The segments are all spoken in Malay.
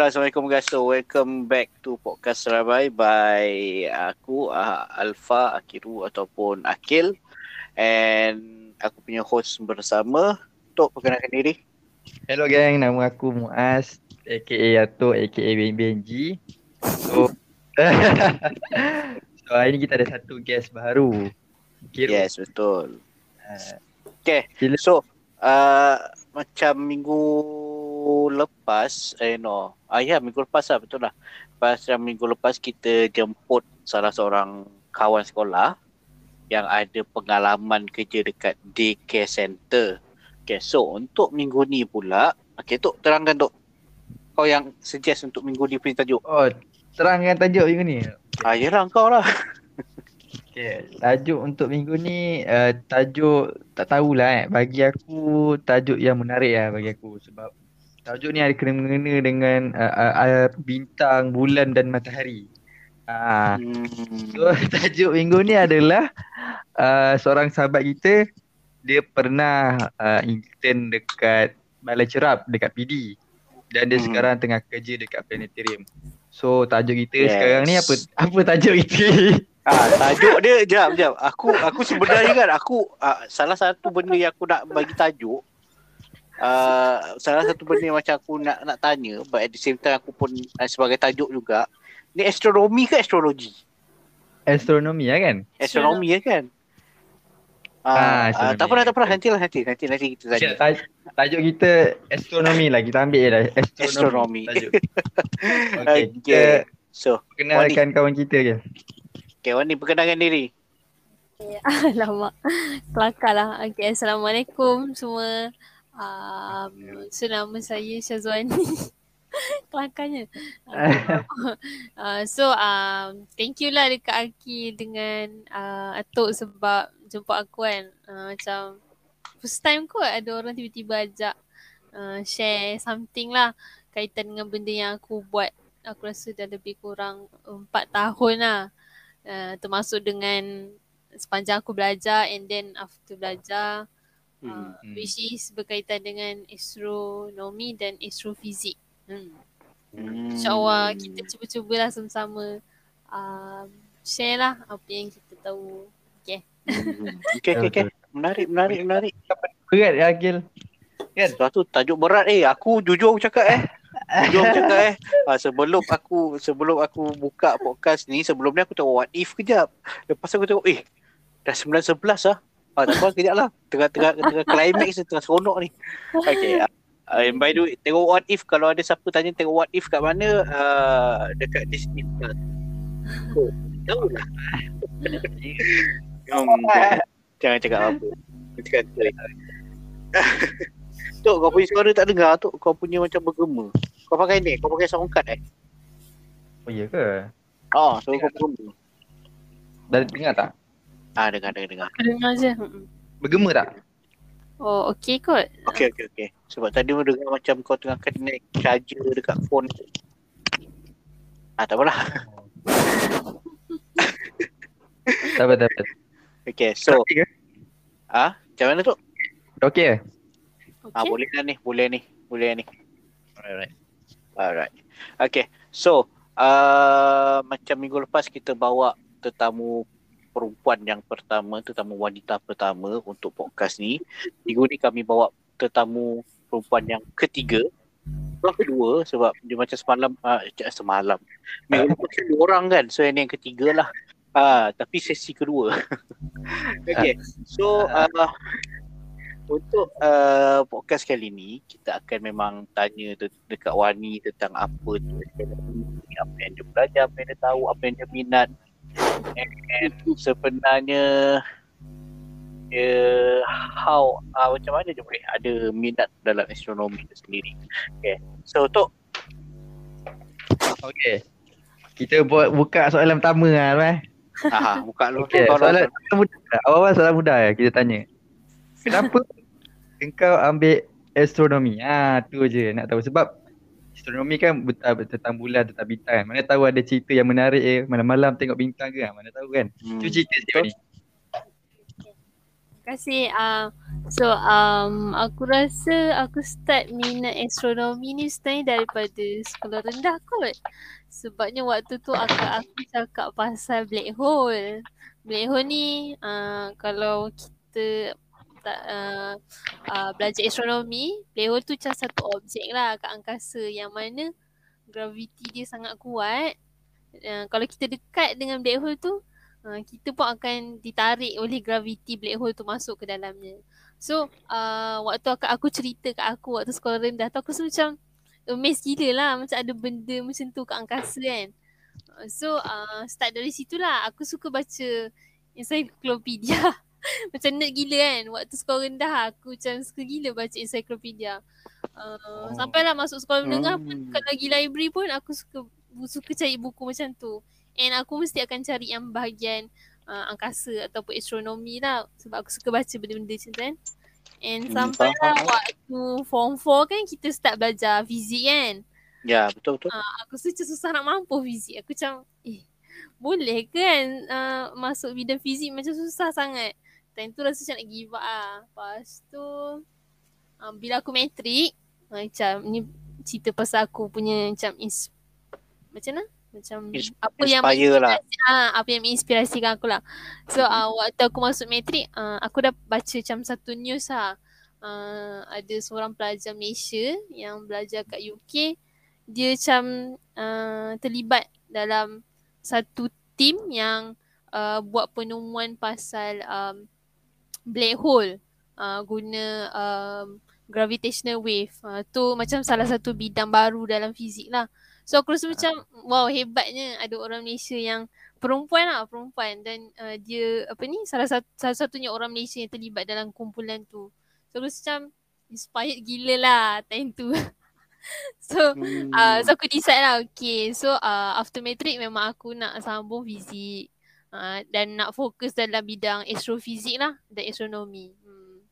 Assalamualaikum guys. So welcome back to podcast Serabai by aku uh, Alfa Akiru ataupun Akil and aku punya host bersama Tok perkenalkan diri. Hello gang, nama aku Muaz aka Ato aka Ben Benji. So, so hari ni kita ada satu guest baru. Kira. Yes, betul. Uh, Okay, Sila. so uh, macam minggu lepas, eh no, ah ya minggu lepas lah betul lah. Pasal minggu lepas kita jemput salah seorang kawan sekolah yang ada pengalaman kerja dekat daycare center. Okay, so untuk minggu ni pula, okay Tok terangkan Tok. Kau yang suggest untuk minggu ni punya tajuk. oh, terangkan tajuk minggu ni. Ah, yelah kau lah. Okay, tajuk untuk minggu ni uh, tajuk tak tahulah eh. Bagi aku tajuk yang menarik lah bagi aku sebab tajuk ni ada kena-mengena dengan uh, uh, uh, bintang, bulan dan matahari. Ah, Hmm. So tajuk minggu ni adalah uh, seorang sahabat kita dia pernah uh, intern dekat Balai Cerap dekat PD dan dia Hmm. sekarang tengah kerja dekat planetarium. So tajuk kita Yes. sekarang ni apa apa tajuk kita? Ah, tajuk dia jap jap. Aku aku sebenarnya kan aku ah, salah satu benda yang aku nak bagi tajuk ah, salah satu benda yang macam aku nak nak tanya but at the same time aku pun ah, sebagai tajuk juga. Ni astronomi ke astrologi? Astronomi lah kan? Astronomi ya kan? Ah, Ah, ah, tak apa dah, tak apa dah. Nanti lah nanti nanti nanti kita tanya. Okay, taj- tajuk kita astronomi lah kita ambil je lah astronomi. Astronomi. Tajuk. Okay, kita Okay. So, kenalkan kawan kita je. okay, Wani perkenalkan diri. Alamak, kelakar lah. Okay, Assalamualaikum semua. Um, so nama saya Syazwani. Kelakarnya. uh, so um, thank you lah dekat Aki dengan uh, Atok sebab jemput aku kan. Uh, macam first time kot ada orang tiba-tiba ajak uh, share something lah kaitan dengan benda yang aku buat. Aku rasa dah lebih kurang empat tahun lah. Uh, termasuk dengan sepanjang aku belajar and then after belajar Hmm. uh, which is berkaitan dengan astronomi dan astrofizik. Hmm. Hmm. InsyaAllah kita cuba-cubalah sama-sama um, share lah apa yang kita tahu. Okay. Hmm. Okay, okay, okay. Menarik, menarik, menarik. Berat ya Agil. Sebab tu tajuk berat eh. Aku jujur aku cakap eh. Jujur aku cakap eh. Ah, sebelum aku sebelum aku buka podcast ni, sebelum ni aku tengok what if kejap. Lepas aku tengok eh dah 9.11 lah. Ah, tak apa kejap lah. Tengah-tengah tengah climax ni, tengah seronok ni. Okay. Uh, and by the way, tengok what if kalau ada siapa tanya tengok what if kat mana uh, dekat Disney Plus. Oh, tahu lah. Jangan cakap apa. Cakap Tok, kau punya suara tak dengar Tok. Kau punya macam bergema. Kau pakai ni, kau pakai sound card eh? Oh iya ke? Ah, so kau bergema. Dah dengar tak? Ah, dengar, dengar, dengar. Aku dengar je. Mm-mm. Bergema tak? Oh, okay kot. Okey, okey, okey. Sebab tadi aku dengar macam kau tengah connect charger dekat phone. Ah, tak apalah. Tak apa, tak apa. Okay, so, Okey ke? ah, macam mana tu? Okey ke? Ah, Okay. boleh lah ni, boleh ni, boleh ni. Alright. Alright. Okay, so, uh, macam minggu lepas kita bawa tetamu perempuan yang pertama, tetamu wanita pertama untuk podcast ni. Minggu ni kami bawa tetamu perempuan yang ketiga. Yang kedua sebab dia macam semalam, uh, semalam. Minggu lepas kan dua orang kan, so yang ni yang ketiga lah. Ah, tapi sesi kedua. okay, so uh, untuk uh, podcast kali ni kita akan memang tanya de- dekat Wani tentang apa tu apa yang dia belajar, apa yang dia tahu, apa yang dia minat. And, sebenarnya dia how uh, macam mana dia boleh ada minat dalam astronomi itu sendiri. Okay. So Tok, Okey. Kita buat buka soalan pertama lah, eh. ah, buka lu Okey, kau soalan, soalan mudah. Awal-awal soalan mudah ya kita tanya. Kenapa engkau ambil astronomi? Ha, tu je nak tahu sebab astronomi kan betul tentang bulan tentang bintang kan. Mana tahu ada cerita yang menarik eh malam-malam tengok bintang ke kan. Mana tahu kan. Hmm. Tu cerita sikit ni. kasih. Uh, so um, aku rasa aku start minat astronomi ni sebenarnya daripada sekolah rendah kot. Sebabnya waktu tu aku, aku cakap pasal black hole. Black hole ni uh, kalau kita uh, uh, belajar astronomi, black hole tu macam satu objek lah kat angkasa yang mana graviti dia sangat kuat. Uh, kalau kita dekat dengan black hole tu, uh, kita pun akan ditarik oleh graviti black hole tu masuk ke dalamnya. So, uh, waktu aku, cerita kat aku waktu sekolah rendah tu, aku rasa macam amazed gila lah macam ada benda macam tu kat angkasa kan. So, uh, start dari situlah aku suka baca encyclopedia. macam nerd gila kan. Waktu sekolah rendah aku macam suka gila baca encyclopedia. Uh, oh. Sampailah masuk sekolah menengah pun hmm. kat lagi library pun aku suka suka cari buku macam tu. And aku mesti akan cari yang bahagian uh, angkasa ataupun astronomi lah sebab aku suka baca benda-benda macam tu kan. And hmm, sampai lah waktu form 4 kan kita start belajar fizik kan. Ya betul betul. Uh, aku suka susah nak mampu fizik. Aku macam eh boleh kan uh, masuk bidang fizik macam susah sangat. Time tu rasa macam nak give up lah. Lepas tu um, bila aku matrik macam ni cerita pasal aku punya macam ins- macam mana? Macam Ins- apa yang lah. ah, apa yang menginspirasikan aku lah. So uh, waktu aku masuk matrik uh, aku dah baca macam satu news lah. Uh, ada seorang pelajar Malaysia yang belajar kat UK dia macam uh, terlibat dalam satu team yang uh, buat penemuan pasal um, black hole uh, guna um, gravitational wave. Uh, tu macam salah satu bidang baru dalam fizik lah. So aku rasa macam wow hebatnya ada orang Malaysia yang perempuan lah perempuan dan uh, dia apa ni salah satu salah satunya orang Malaysia yang terlibat dalam kumpulan tu. So aku rasa macam inspired gila lah time tu. so hmm. uh, so aku decide lah okay so uh, after matric memang aku nak sambung fizik uh, dan nak fokus dalam bidang astrofizik lah dan astronomi. Hmm.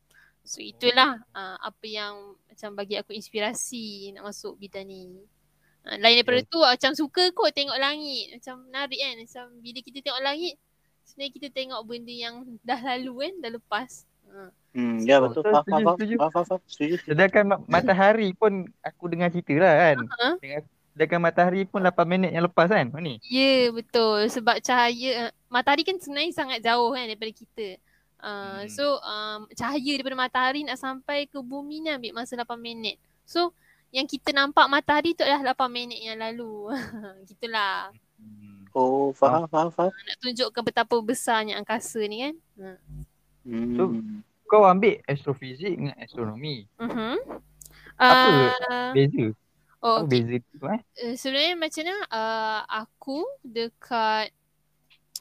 So itulah uh, apa yang macam bagi aku inspirasi nak masuk bidang ni. Ha, lain daripada tu macam suka kot tengok langit. Macam menarik kan. Macam bila kita tengok langit sebenarnya kita tengok benda yang dah lalu kan, dah lepas. Hmm, ya betul. Faham, faham, faham, faham. Sedangkan matahari pun aku dengar cerita lah kan. Uh-huh. Sedangkan matahari pun 8 minit yang lepas kan. Ni. Ya yeah, betul. Sebab cahaya, matahari kan sebenarnya sangat jauh kan daripada kita. Uh, hmm. So um, cahaya daripada matahari nak sampai ke bumi ni ambil masa 8 minit. So yang kita nampak matahari tu adalah 8 minit yang lalu. Gitulah. Oh, faham, faham, faham. Nak tunjukkan betapa besarnya angkasa ni kan. Hmm. So, kau ambil astrofizik dengan astronomi. Uh-huh. Apa uh, beza? Oh, Apa beza tu eh? Uh, sebenarnya macam mana uh, aku dekat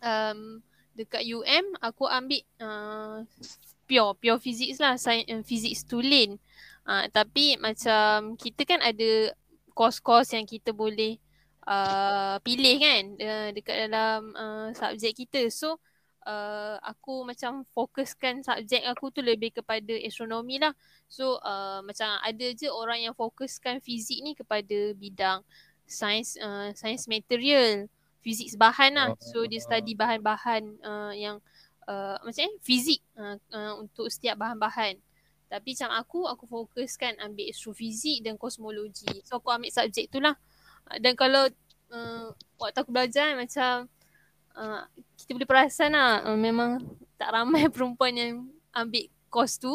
um, dekat UM aku ambil uh, pure pure physics lah, science uh, physics tulen. Uh, tapi macam kita kan ada course-course yang kita boleh uh, pilih kan uh, dekat dalam uh, subjek kita. So uh, aku macam fokuskan subjek aku tu lebih kepada astronomi lah. So uh, macam ada je orang yang fokuskan fizik ni kepada bidang sains uh, sains material, fizik bahan lah. So dia study bahan-bahan uh, yang uh, macam eh, fizik uh, uh, untuk setiap bahan-bahan. Tapi macam aku, aku fokuskan ambil astrofizik dan kosmologi. So aku ambil subjek tu lah. Ah, dan kalau uh, waktu aku belajar macam uh, kita boleh perasan lah uh, memang tak ramai perempuan yang ambil kos tu.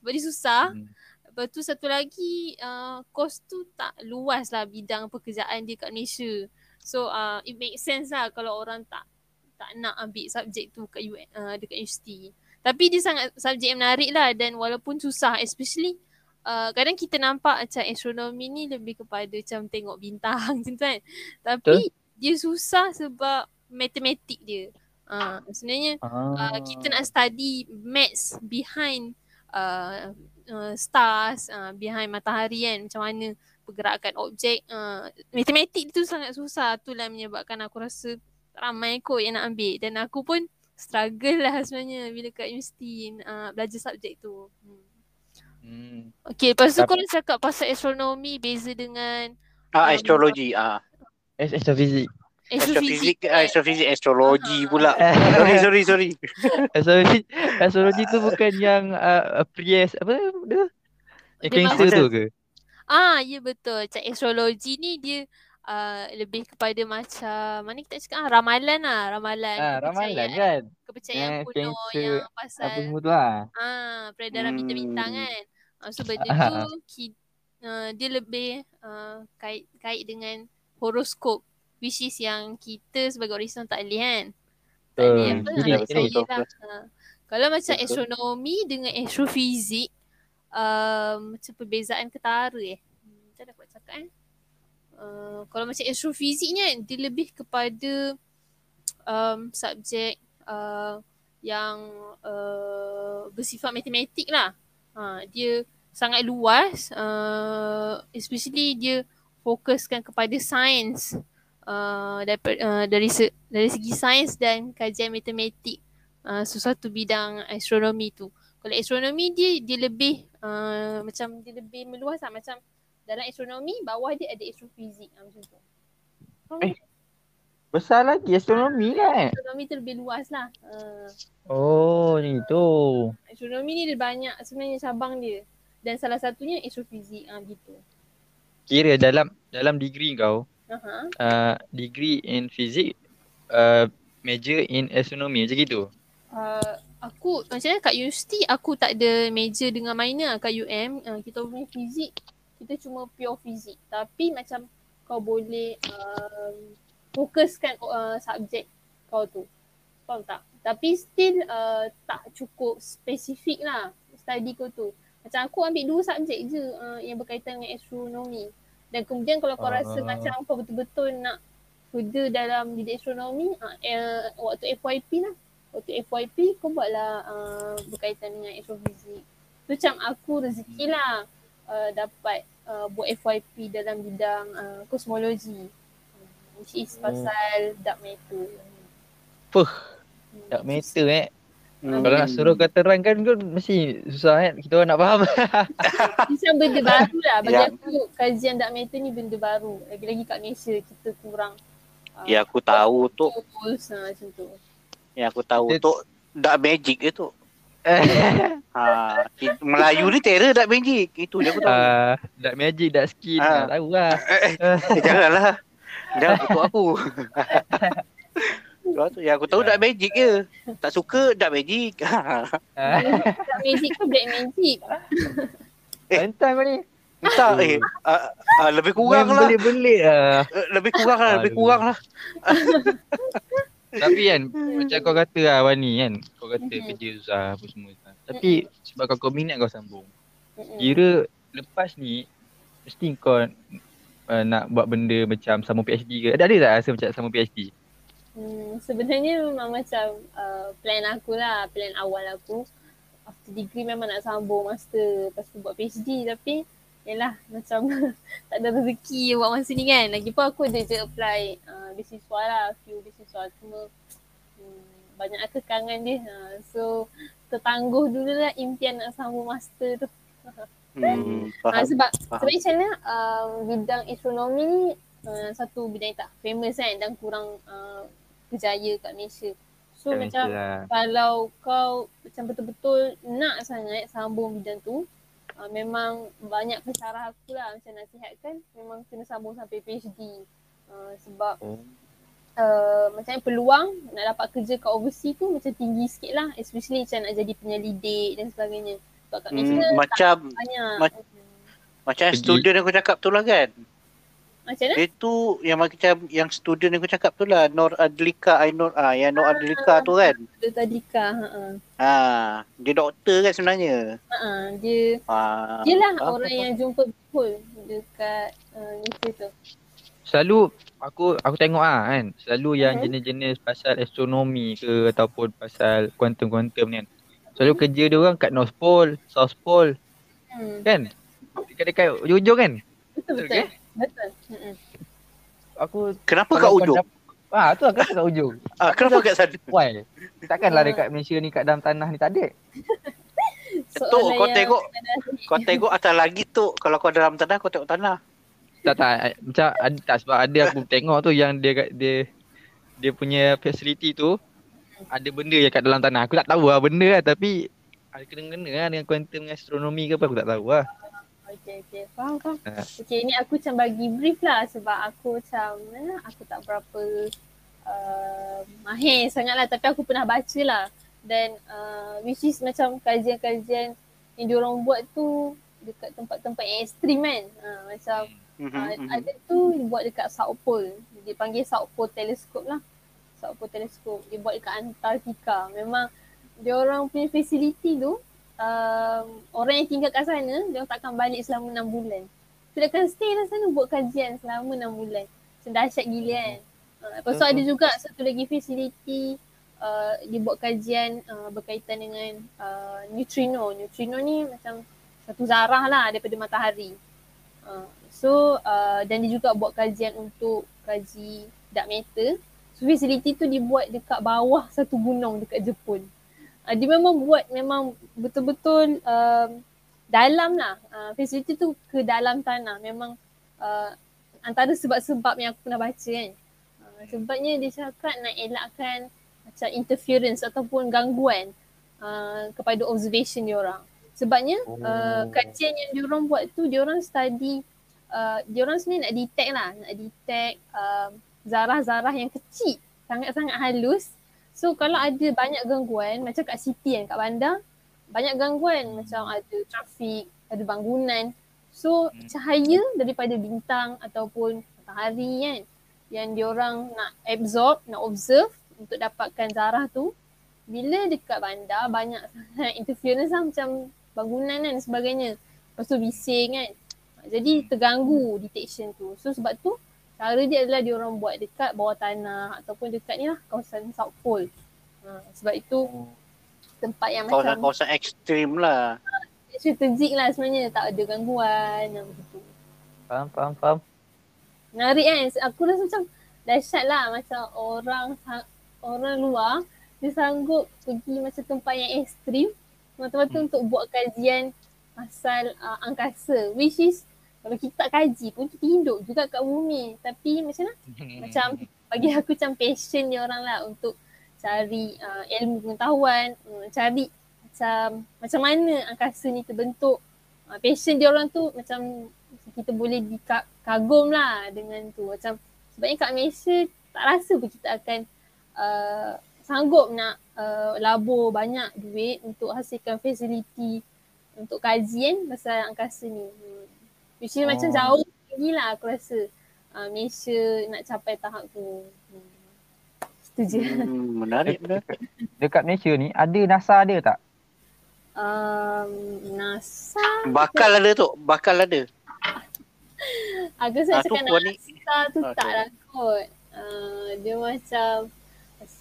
Sebab dia susah. Hmm. Lepas tu satu lagi uh, kos tu tak luas lah bidang pekerjaan dia kat Malaysia. So uh, it makes sense lah kalau orang tak tak nak ambil subjek tu kat UN, uh, dekat universiti. Tapi dia sangat subjek yang menarik lah dan walaupun susah especially uh, kadang kita nampak macam astronomi ni lebih kepada macam tengok bintang macam tu kan. Tapi Betul? dia susah sebab matematik dia. Uh, sebenarnya uh, kita nak study maths behind uh, uh, stars, uh, behind matahari kan macam mana pergerakan objek. Uh, matematik tu sangat susah tu lah menyebabkan aku rasa ramai kot yang nak ambil dan aku pun struggle lah sebenarnya bila kat universiti uh, belajar subjek tu. Hmm. hmm. Okay, lepas tu korang cakap pasal astronomi beza dengan Ah, um, astrologi. Ah. Astrofizik. Astrofizik, Astrofizik. ah, astrofizik, astrologi Ah. pula. Sorry, sorry, sorry. Astrologi, astrologi tu bukan yang uh, Pries apa dia? Yang Dia cancer tu ke? Ah, ya betul. Macam astrologi ni dia uh, lebih kepada macam mana kita cakap ah, ramalan lah, ramalan. Ah, ramalan kepercayaan, kan? Kepercayaan Eh, kuno Cancer, yang Apa pasal semua tu lah. ah peredaran bintang-bintang Hmm. kan. Ah, so benda Ah. tu ki, uh, dia lebih uh, kait kait dengan horoskop which is yang kita sebagai orang Islam tak boleh kan. Tak boleh Betul. apa? Anak jadi. saya lah. Ha. Kalau macam Betul. astronomi dengan astrofizik um, macam perbezaan ketara eh. Hmm, Macam mana aku nak cakap eh? Uh, kalau macam astrofizik ni kan, dia lebih kepada um, subjek uh, yang uh, bersifat matematik lah. Ha, dia sangat luas uh, especially dia fokuskan kepada sains uh, dari, uh, dari, se, dari segi sains dan kajian matematik uh, sesuatu bidang astronomi tu. Kalau astronomi dia dia lebih uh, macam dia lebih meluas lah macam dalam astronomi bawah dia ada astrofizik uh, macam tu. Faham? Eh. Besar lagi astronomi kan? Astronomi tu lebih luas lah. Uh, Oh, ni tu. astronomi ni dia banyak sebenarnya cabang dia. Dan salah satunya astrofizik ah uh, gitu. Kira dalam dalam degree kau, Aha. uh, degree in physics, uh, major in astronomy. Macam gitu. Uh, aku macam mana kat universiti aku tak ada major dengan minor kat UM uh, kita punya fizik kita cuma pure fizik. Tapi macam kau boleh um, fokuskan uh, subjek kau tu. Faham tak? Tapi still uh, tak cukup spesifik lah study kau tu. Macam aku ambil dua subjek je uh, yang berkaitan dengan astronomi dan kemudian kalau kau rasa Ah. macam kau betul-betul nak further dalam bidang astronomi uh, eh, waktu FYP lah waktu FYP kau buatlah uh, berkaitan dengan astrofizik. Tu macam aku rezeki lah uh, dapat uh, buat FYP dalam bidang uh, kosmologi. Uh, which is Oh. pasal dark matter. Puh, Hmm, is- matter eh. Hmm. Kalau nak suruh kau terangkan kan mesti susah kan. Kita orang nak faham. Macam benda baru lah. Bagi Ya. aku kajian dark matter ni benda baru. Lagi-lagi kat Malaysia kita kurang uh, Ya aku tahu tu, tools uh, macam tu. ya aku tahu tu dark magic je tu. Ha, Melayu ni terror dark magic. Itu je aku tahu. uh, dark magic, dark skin, Ah. ah. tahu lah. Eh, janganlah. Jangan kutuk aku. Yang aku tahu dark magic je. Tak suka dark magic. Ah. Dark magic ke black magic? Entah kau ni. Entah eh uh, uh, lebih kurang lah. Belit-belit lah. Uh, lebih kurang lah, lebih kurang lah. Tapi kan macam kau kata lah Wani kan. Kau kata Mhm. kerja susah apa semua. kan. Tapi sebab kau, kau minat kau sambung. Mm-mm. Kira lepas ni mesti kau uh, nak buat benda macam sambung PhD ke? Ada ada tak rasa macam sambung PhD? Hmm, sebenarnya memang macam uh, plan aku lah, plan awal aku. After degree memang nak sambung master, lepas tu buat PhD tapi Yelah macam tak ada rezeki buat masa ni kan. Lagipun aku ada je apply uh, beasiswa lah, few beasiswa cuma hmm, banyak kekangan dia. Uh, so tertangguh dulu lah impian nak sambung master tu. Hmm, Uh, faham. sebab faham. sebab macam mana uh, bidang astronomi ni uh, satu bidang yang tak famous kan dan kurang uh, berjaya kat Malaysia. So Tak macam lah. kalau kau macam betul-betul nak sangat sambung bidang tu uh, memang banyak pensyarah aku lah macam nasihatkan memang kena sambung sampai PhD uh, sebab Oh. uh, macam peluang nak dapat kerja kat overseas tu macam tinggi sikit lah especially macam nak jadi penyelidik dan sebagainya sebab kat Malaysia Hmm, tak macam banyak mac- macam Pergi. student aku cakap tu lah kan. Macam mana? Dia tu yang macam yang student yang aku cakap tu lah Nur Adlika I Nur ah yang Nur Adlika tu kan. Dia tadika ha Ha, dia doktor kan sebenarnya. ha ha dia Ha. dia lah faham, orang faham. yang jumpa betul dekat uh, Malaysia tu. Selalu aku aku tengok ah kan. Selalu yang Mhm. jenis-jenis pasal astronomi ke ataupun pasal kuantum-kuantum ni kan. Selalu kerja dia orang kat North Pole, South Pole Hmm. kan. Dekat-dekat ujung-ujung kan. Betul betul. Okay. Betul. Hmm. Aku Kenapa kat kalau kau ujung? Ah tu lah kenapa kat ujung. Ah, kenapa kat sana? Why? Takkanlah dekat Malaysia ni kat dalam tanah ni tak ada. Tu kau tengok kau tengok atas langit tu kalau kau dalam tanah kau tengok tanah. Tak tak I- macam ada, tak sebab ada aku tengok tu yang dia kat- dia dia punya facility tu ada benda yang kat dalam tanah. Aku tak tahu lah benda lah tapi ada kena-kena lah dengan kuantum astronomi ke apa aku tak tahu lah. Okay, okay. Faham, faham. Ha. Okay, ni aku macam bagi brief lah sebab aku macam, eh, aku tak berapa uh, mahir sangat lah tapi aku pernah baca lah. Dan uh, which is macam kajian-kajian yang diorang buat tu dekat tempat-tempat yang ekstrim kan. Uh, macam Mhm, uh, mhm. ada tu dibuat dekat South Pole. Dia panggil South Pole Telescope lah. South Pole Telescope. Dia buat dekat Antartika. Memang dia orang punya facility tu um, orang yang tinggal kat sana dia takkan balik selama 6 bulan. Dia akan stay lah sana buat kajian selama 6 bulan. Macam dahsyat gila kan. Uh, lepas tu ada juga satu lagi facility uh, dia buat kajian uh, berkaitan dengan uh, neutrino. Neutrino ni macam satu zarah lah daripada matahari. Uh, so uh, dan dia juga buat kajian untuk kaji dark matter. So facility tu dibuat dekat bawah satu gunung dekat Jepun. Uh, dia memang buat memang betul-betul um, dalam lah. Uh, facility tu ke dalam tanah. Memang uh, antara sebab-sebab yang aku pernah baca kan. Uh, sebabnya dia cakap nak elakkan macam interference ataupun gangguan uh, kepada observation dia orang. Sebabnya uh, kajian yang dia orang buat tu dia orang study uh, dia orang sebenarnya nak detect lah, nak detect um, zarah-zarah yang kecil, sangat-sangat halus. So kalau ada banyak gangguan macam kat city kan, kat bandar, banyak gangguan macam ada trafik, ada bangunan. So cahaya daripada bintang ataupun matahari kan yang diorang nak absorb, nak observe untuk dapatkan zarah tu bila dekat bandar banyak sangat interference lah macam bangunan kan dan sebagainya. Lepas tu bising kan. Jadi terganggu detection tu. So sebab tu cara dia adalah dia orang buat dekat bawah tanah ataupun dekat ni lah kawasan South Pole. Ha, sebab itu tempat yang macam Kawasan-kawasan ekstrim lah. strategik lah sebenarnya tak ada gangguan yang begitu. Faham, faham, faham. Menarik kan? Aku rasa macam dahsyat lah macam orang orang luar dia sanggup pergi macam tempat yang ekstrim semata-mata Hmm. untuk buat kajian pasal uh, angkasa which is kalau kita tak kaji pun kita hidup juga kat bumi. Tapi macam mana? Macam bagi aku macam passion dia orang lah untuk cari uh, ilmu pengetahuan uh, cari macam macam mana angkasa ni terbentuk. Uh, passion dia orang tu macam kita boleh dikagum lah dengan tu. Macam sebabnya kat Malaysia tak rasa pun kita akan uh, sanggup nak uh, labur banyak duit untuk hasilkan facility untuk kajian pasal angkasa ni. Hmm. Which is oh. macam jauh tinggi lah aku rasa uh, Malaysia nak capai tahap tu. Hmm. Itu je. Hmm, menarik benar. Dekat Malaysia ni ada NASA ada tak? Um, NASA, Bakal ada tu, bakal ada. aku rasa Ah, tu cakap NASA tu Okay. tak lah kot. Uh, dia macam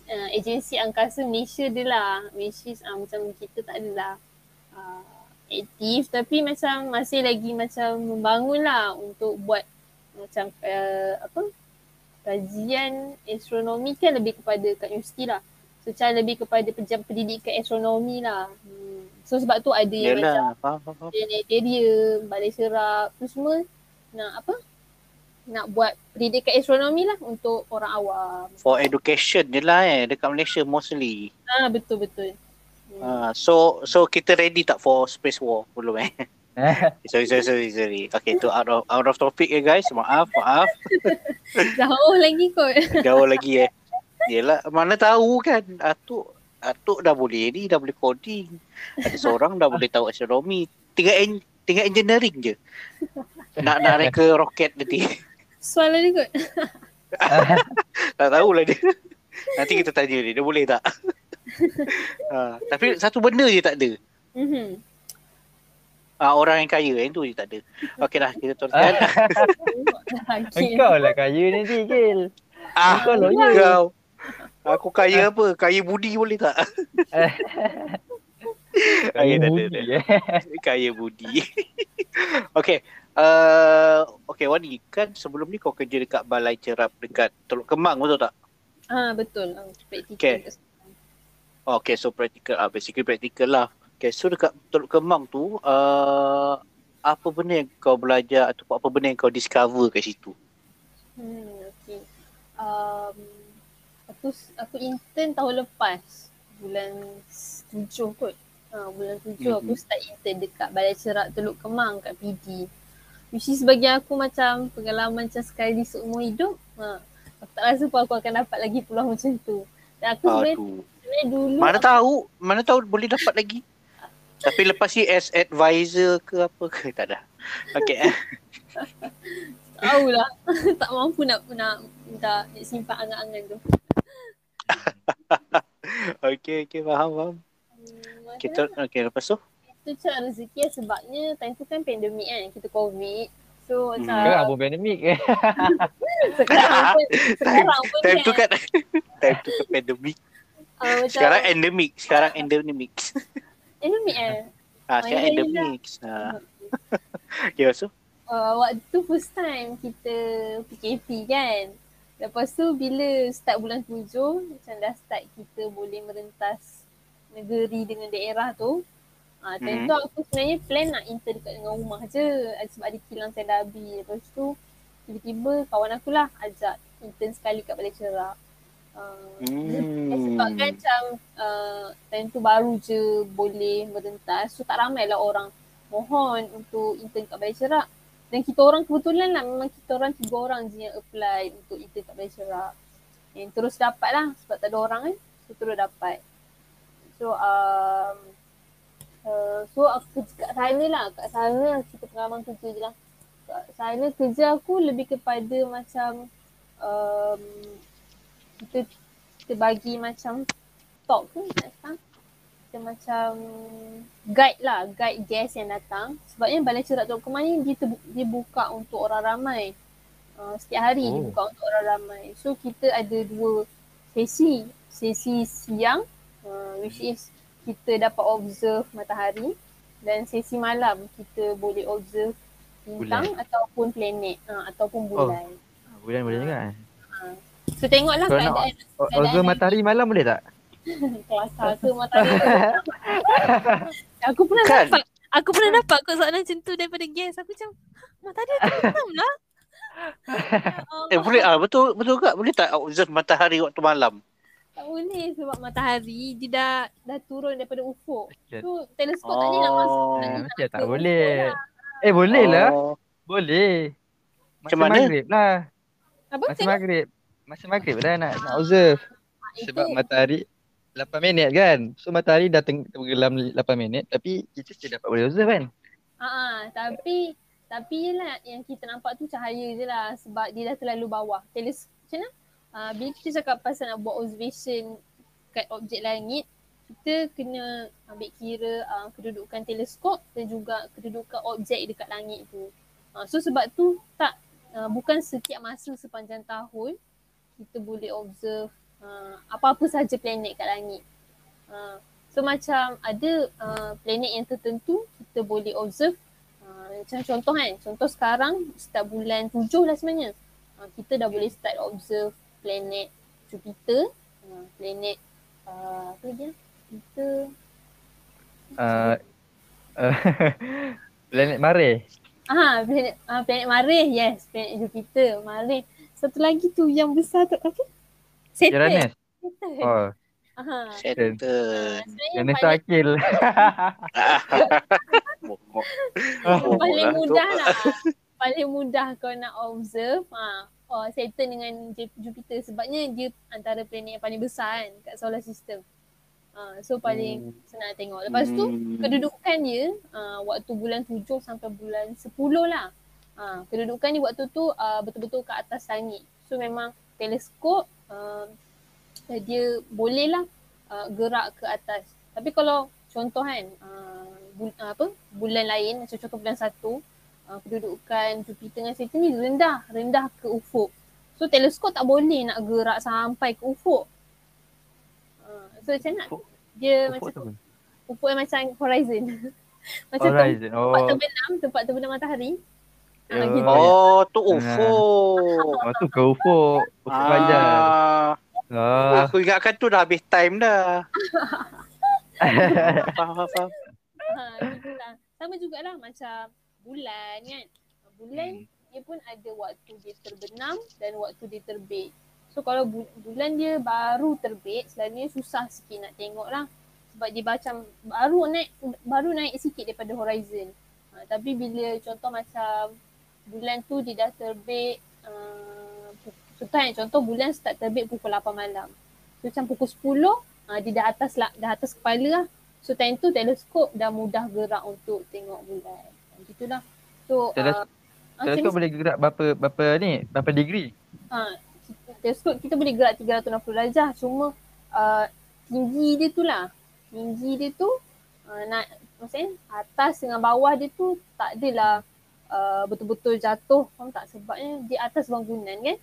uh, agensi angkasa Malaysia dia lah. Malaysia uh, macam kita tak adalah uh, aktif tapi macam masih lagi macam membangun lah untuk buat macam uh, apa kajian astronomi kan lebih kepada kat universiti lah. So macam lebih kepada pejam pendidikan astronomi lah. Hmm. So sebab tu ada yang macam Yalah, faham, faham. planetarium, balai serap tu semua nak apa? Nak buat pendidikan astronomi lah untuk orang awam. For education je lah eh, dekat Malaysia mostly. Ah betul betul. Uh, so so kita ready tak for space war belum eh? sorry, sorry, sorry, sorry. Okay, tu out of, out of topic ya guys. Maaf, maaf. Jauh lagi kot. Jauh lagi eh. Yelah, mana tahu kan. Atuk, Atuk dah boleh ni, dah boleh coding. Ada seorang dah boleh tahu astronomi. Tinggal, en, tinggal engineering je. Nak nak reka roket nanti. Soalan dia kot. tak tahulah dia. Nanti kita tanya dia, dia boleh tak? Ha, tapi satu benda je tak ada. Mhm. Ha, orang yang kaya, yang tu je tak ada. Okey dah, kita teruskan. Okay. Engkau lah kaya nanti Gil. ah, Engkau lawyer. kau. Aku kaya apa? Kaya budi boleh tak? Kaya tak ada, budi tak eh. Kaya budi. okay. Uh, okay Wani, kan sebelum ni kau kerja dekat balai cerap dekat Teluk Kemang betul tak? Ah betul. Ah. Okay. Okay, so practical, ah, basically practical lah. Okay, so dekat Teluk Kemang tu, uh, apa benda yang kau belajar atau apa benda yang kau discover kat situ? Hmm, okay. Um, aku aku intern tahun lepas bulan tujuh kot. Ha, bulan tujuh aku Mhm. start intern dekat Balai Cerak Teluk Kemang kat PD. Which is bagi aku macam pengalaman macam sekali seumur hidup. Ha, aku tak rasa pun aku akan dapat lagi peluang macam tu. Dan aku sebenarnya dulu Mana tahu, mana tahu boleh dapat lagi. Tapi lepas ni as advisor ke apa ke tak ada. Okay. eh. tahu lah. tak mampu nak nak nak, nak simpan angan-angan tu. okay, okay, faham, faham. Hmm, Kita, okay, lepas tu? Itu macam rezeki lah sebabnya time tu kan pandemik kan. Kita COVID. So macam Hmm. Sekarang pun pandemik. sekarang pun sekarang pun Time tu kan. kan, time tu kan pandemik. Uh, macam Sekarang endemik, sekarang endemik. pandemik eh. Ha, sekarang ya, ya, ya. endemik. Ha. Okay, tu? Uh, waktu tu first time kita PKP kan. Lepas tu bila start bulan tujuh macam dah start kita boleh merentas negeri dengan daerah tu. Ah, time Mhm. tu aku sebenarnya plan nak intern dekat dengan rumah je Ah, sebab ada kilang saya dah habis. Lepas tu tiba-tiba kawan aku lah ajak intern sekali kat Balai Cerak. Hmm. Sebab kan macam uh, time tu baru je boleh merentas so tak ramai lah orang mohon untuk intern kat Balai Cerak. Dan kita orang kebetulan lah memang kita orang tiga orang je yang apply untuk intern kat Balai Cerak. And terus dapat lah sebab tak ada orang kan. So terus dapat. So um, uh, so aku kerja kat sana lah. Kat sana kita pengalaman kerja je lah. Kat sana kerja aku lebih kepada macam um, kita kita bagi macam talk ke nak datang. Kita macam guide lah, guide guest yang datang. Sebabnya Balai Cerak Teluk Kemang ni dia, terbu- dia buka untuk orang ramai. Uh, setiap hari oh. dia Oh. buka untuk orang ramai. So kita ada dua sesi. Sesi siang uh, which is kita dapat observe matahari dan sesi malam kita boleh observe bintang Bulan. ataupun planet uh, ataupun bulan. Bulan boleh juga. So tengoklah Kalau nak keadaan Keadaan Observe matahari malam boleh tak? kelakar ke matahari. aku pernah Kan? dapat aku pernah dapat kot soalan macam tu daripada guest. Aku macam matahari aku hitam lah. Eh boleh ah betul betul tak boleh tak observe matahari waktu malam? tak boleh sebab matahari dia dah dah turun daripada ufuk. Okay. Tu teleskop tak boleh nak masuk. Oh. tak Eh, boleh nak ke lah. Eh boleh lah. Oh. Boleh. Macam mana? maghrib lah. Apa? Masa maghrib. Masa maghrib lah nak, nak observe. Sebab matahari 8 minit kan. So matahari dah teng- tenggelam 8 minit tapi kita still dapat boleh observe kan. Ha ah, tapi tapi yelah yang kita nampak tu cahaya je lah sebab dia dah terlalu bawah. Teles macam mana? Uh, bila kita cakap pasal nak buat observation kat objek langit, kita kena ambil kira uh, kedudukan teleskop dan juga kedudukan objek dekat langit tu. Uh, so sebab tu tak uh, bukan setiap masa sepanjang tahun kita boleh observe uh, apa-apa saja planet kat langit. Uh, so macam ada uh, planet yang tertentu kita boleh observe uh, macam contoh kan, contoh sekarang start bulan tujuh lah sebenarnya. Uh, kita dah boleh start observe planet Jupiter, uh, planet uh, apa lagi ah? Jupiter, Uh, uh, planet Mare. Ah, planet ah, planet Marih. Yes, planet Jupiter, Marih. Satu lagi tu yang besar tu apa? Saturn. Uranus. Saturn. Oh, Aha. Saturn. Paling, akil. Paling mudah lah. paling mudah kau nak observe ah oh, Saturn dengan Ju- Jupiter sebabnya dia antara planet yang paling besar kan kat solar system. Ah, so paling senang tengok. Lepas tu Hmm. kedudukan dia uh, waktu bulan 7 sampai bulan 10 lah. Uh, kedudukan dia waktu tu uh, betul-betul ke atas langit. So memang teleskop uh, dia boleh lah uh, gerak ke atas. Tapi kalau contoh kan uh, bul- uh, apa bulan lain macam contoh bulan 1 uh, kedudukan Jupiter dengan Saturn ni rendah, rendah ke ufuk. So teleskop tak boleh nak gerak sampai ke ufuk. Uh, so macam nak dia Ufuk macam tu ufuk yang macam horizon. macam tem- Horizon. tempat Oh, terbenam, tempat terbenam matahari. Ah, Ya. gitu. Oh, tu UFO. oh tu ke. Ufuk fajar. Ah, Ah. aku ingatkan tu dah habis time dah. faham, faham, faham. Ha. Sama jugalah macam bulan kan. Bulan Hmm. dia pun ada waktu dia terbenam dan waktu dia terbit. So kalau bu- bulan dia baru terbit, selalunya susah sikit nak tengok lah. Sebab dia macam baru naik baru naik sikit daripada horizon. Ha, tapi bila contoh macam bulan tu dia dah terbit uh, contoh kan, contoh bulan start terbit pukul 8 malam. So macam pukul 10 uh, dia dah atas lah, dah atas kepala lah. So time tu teleskop dah mudah gerak untuk tengok bulan. Macam lah. So Teles- uh, Teleskop boleh gerak berapa berapa ni? Berapa degree? Ha, teleskop kita boleh gerak 360 darjah cuma uh, tinggi dia tu lah. Tinggi dia tu uh, nak maksudnya atas dengan bawah dia tu tak adalah uh, betul-betul jatuh faham tak sebabnya dia atas bangunan kan.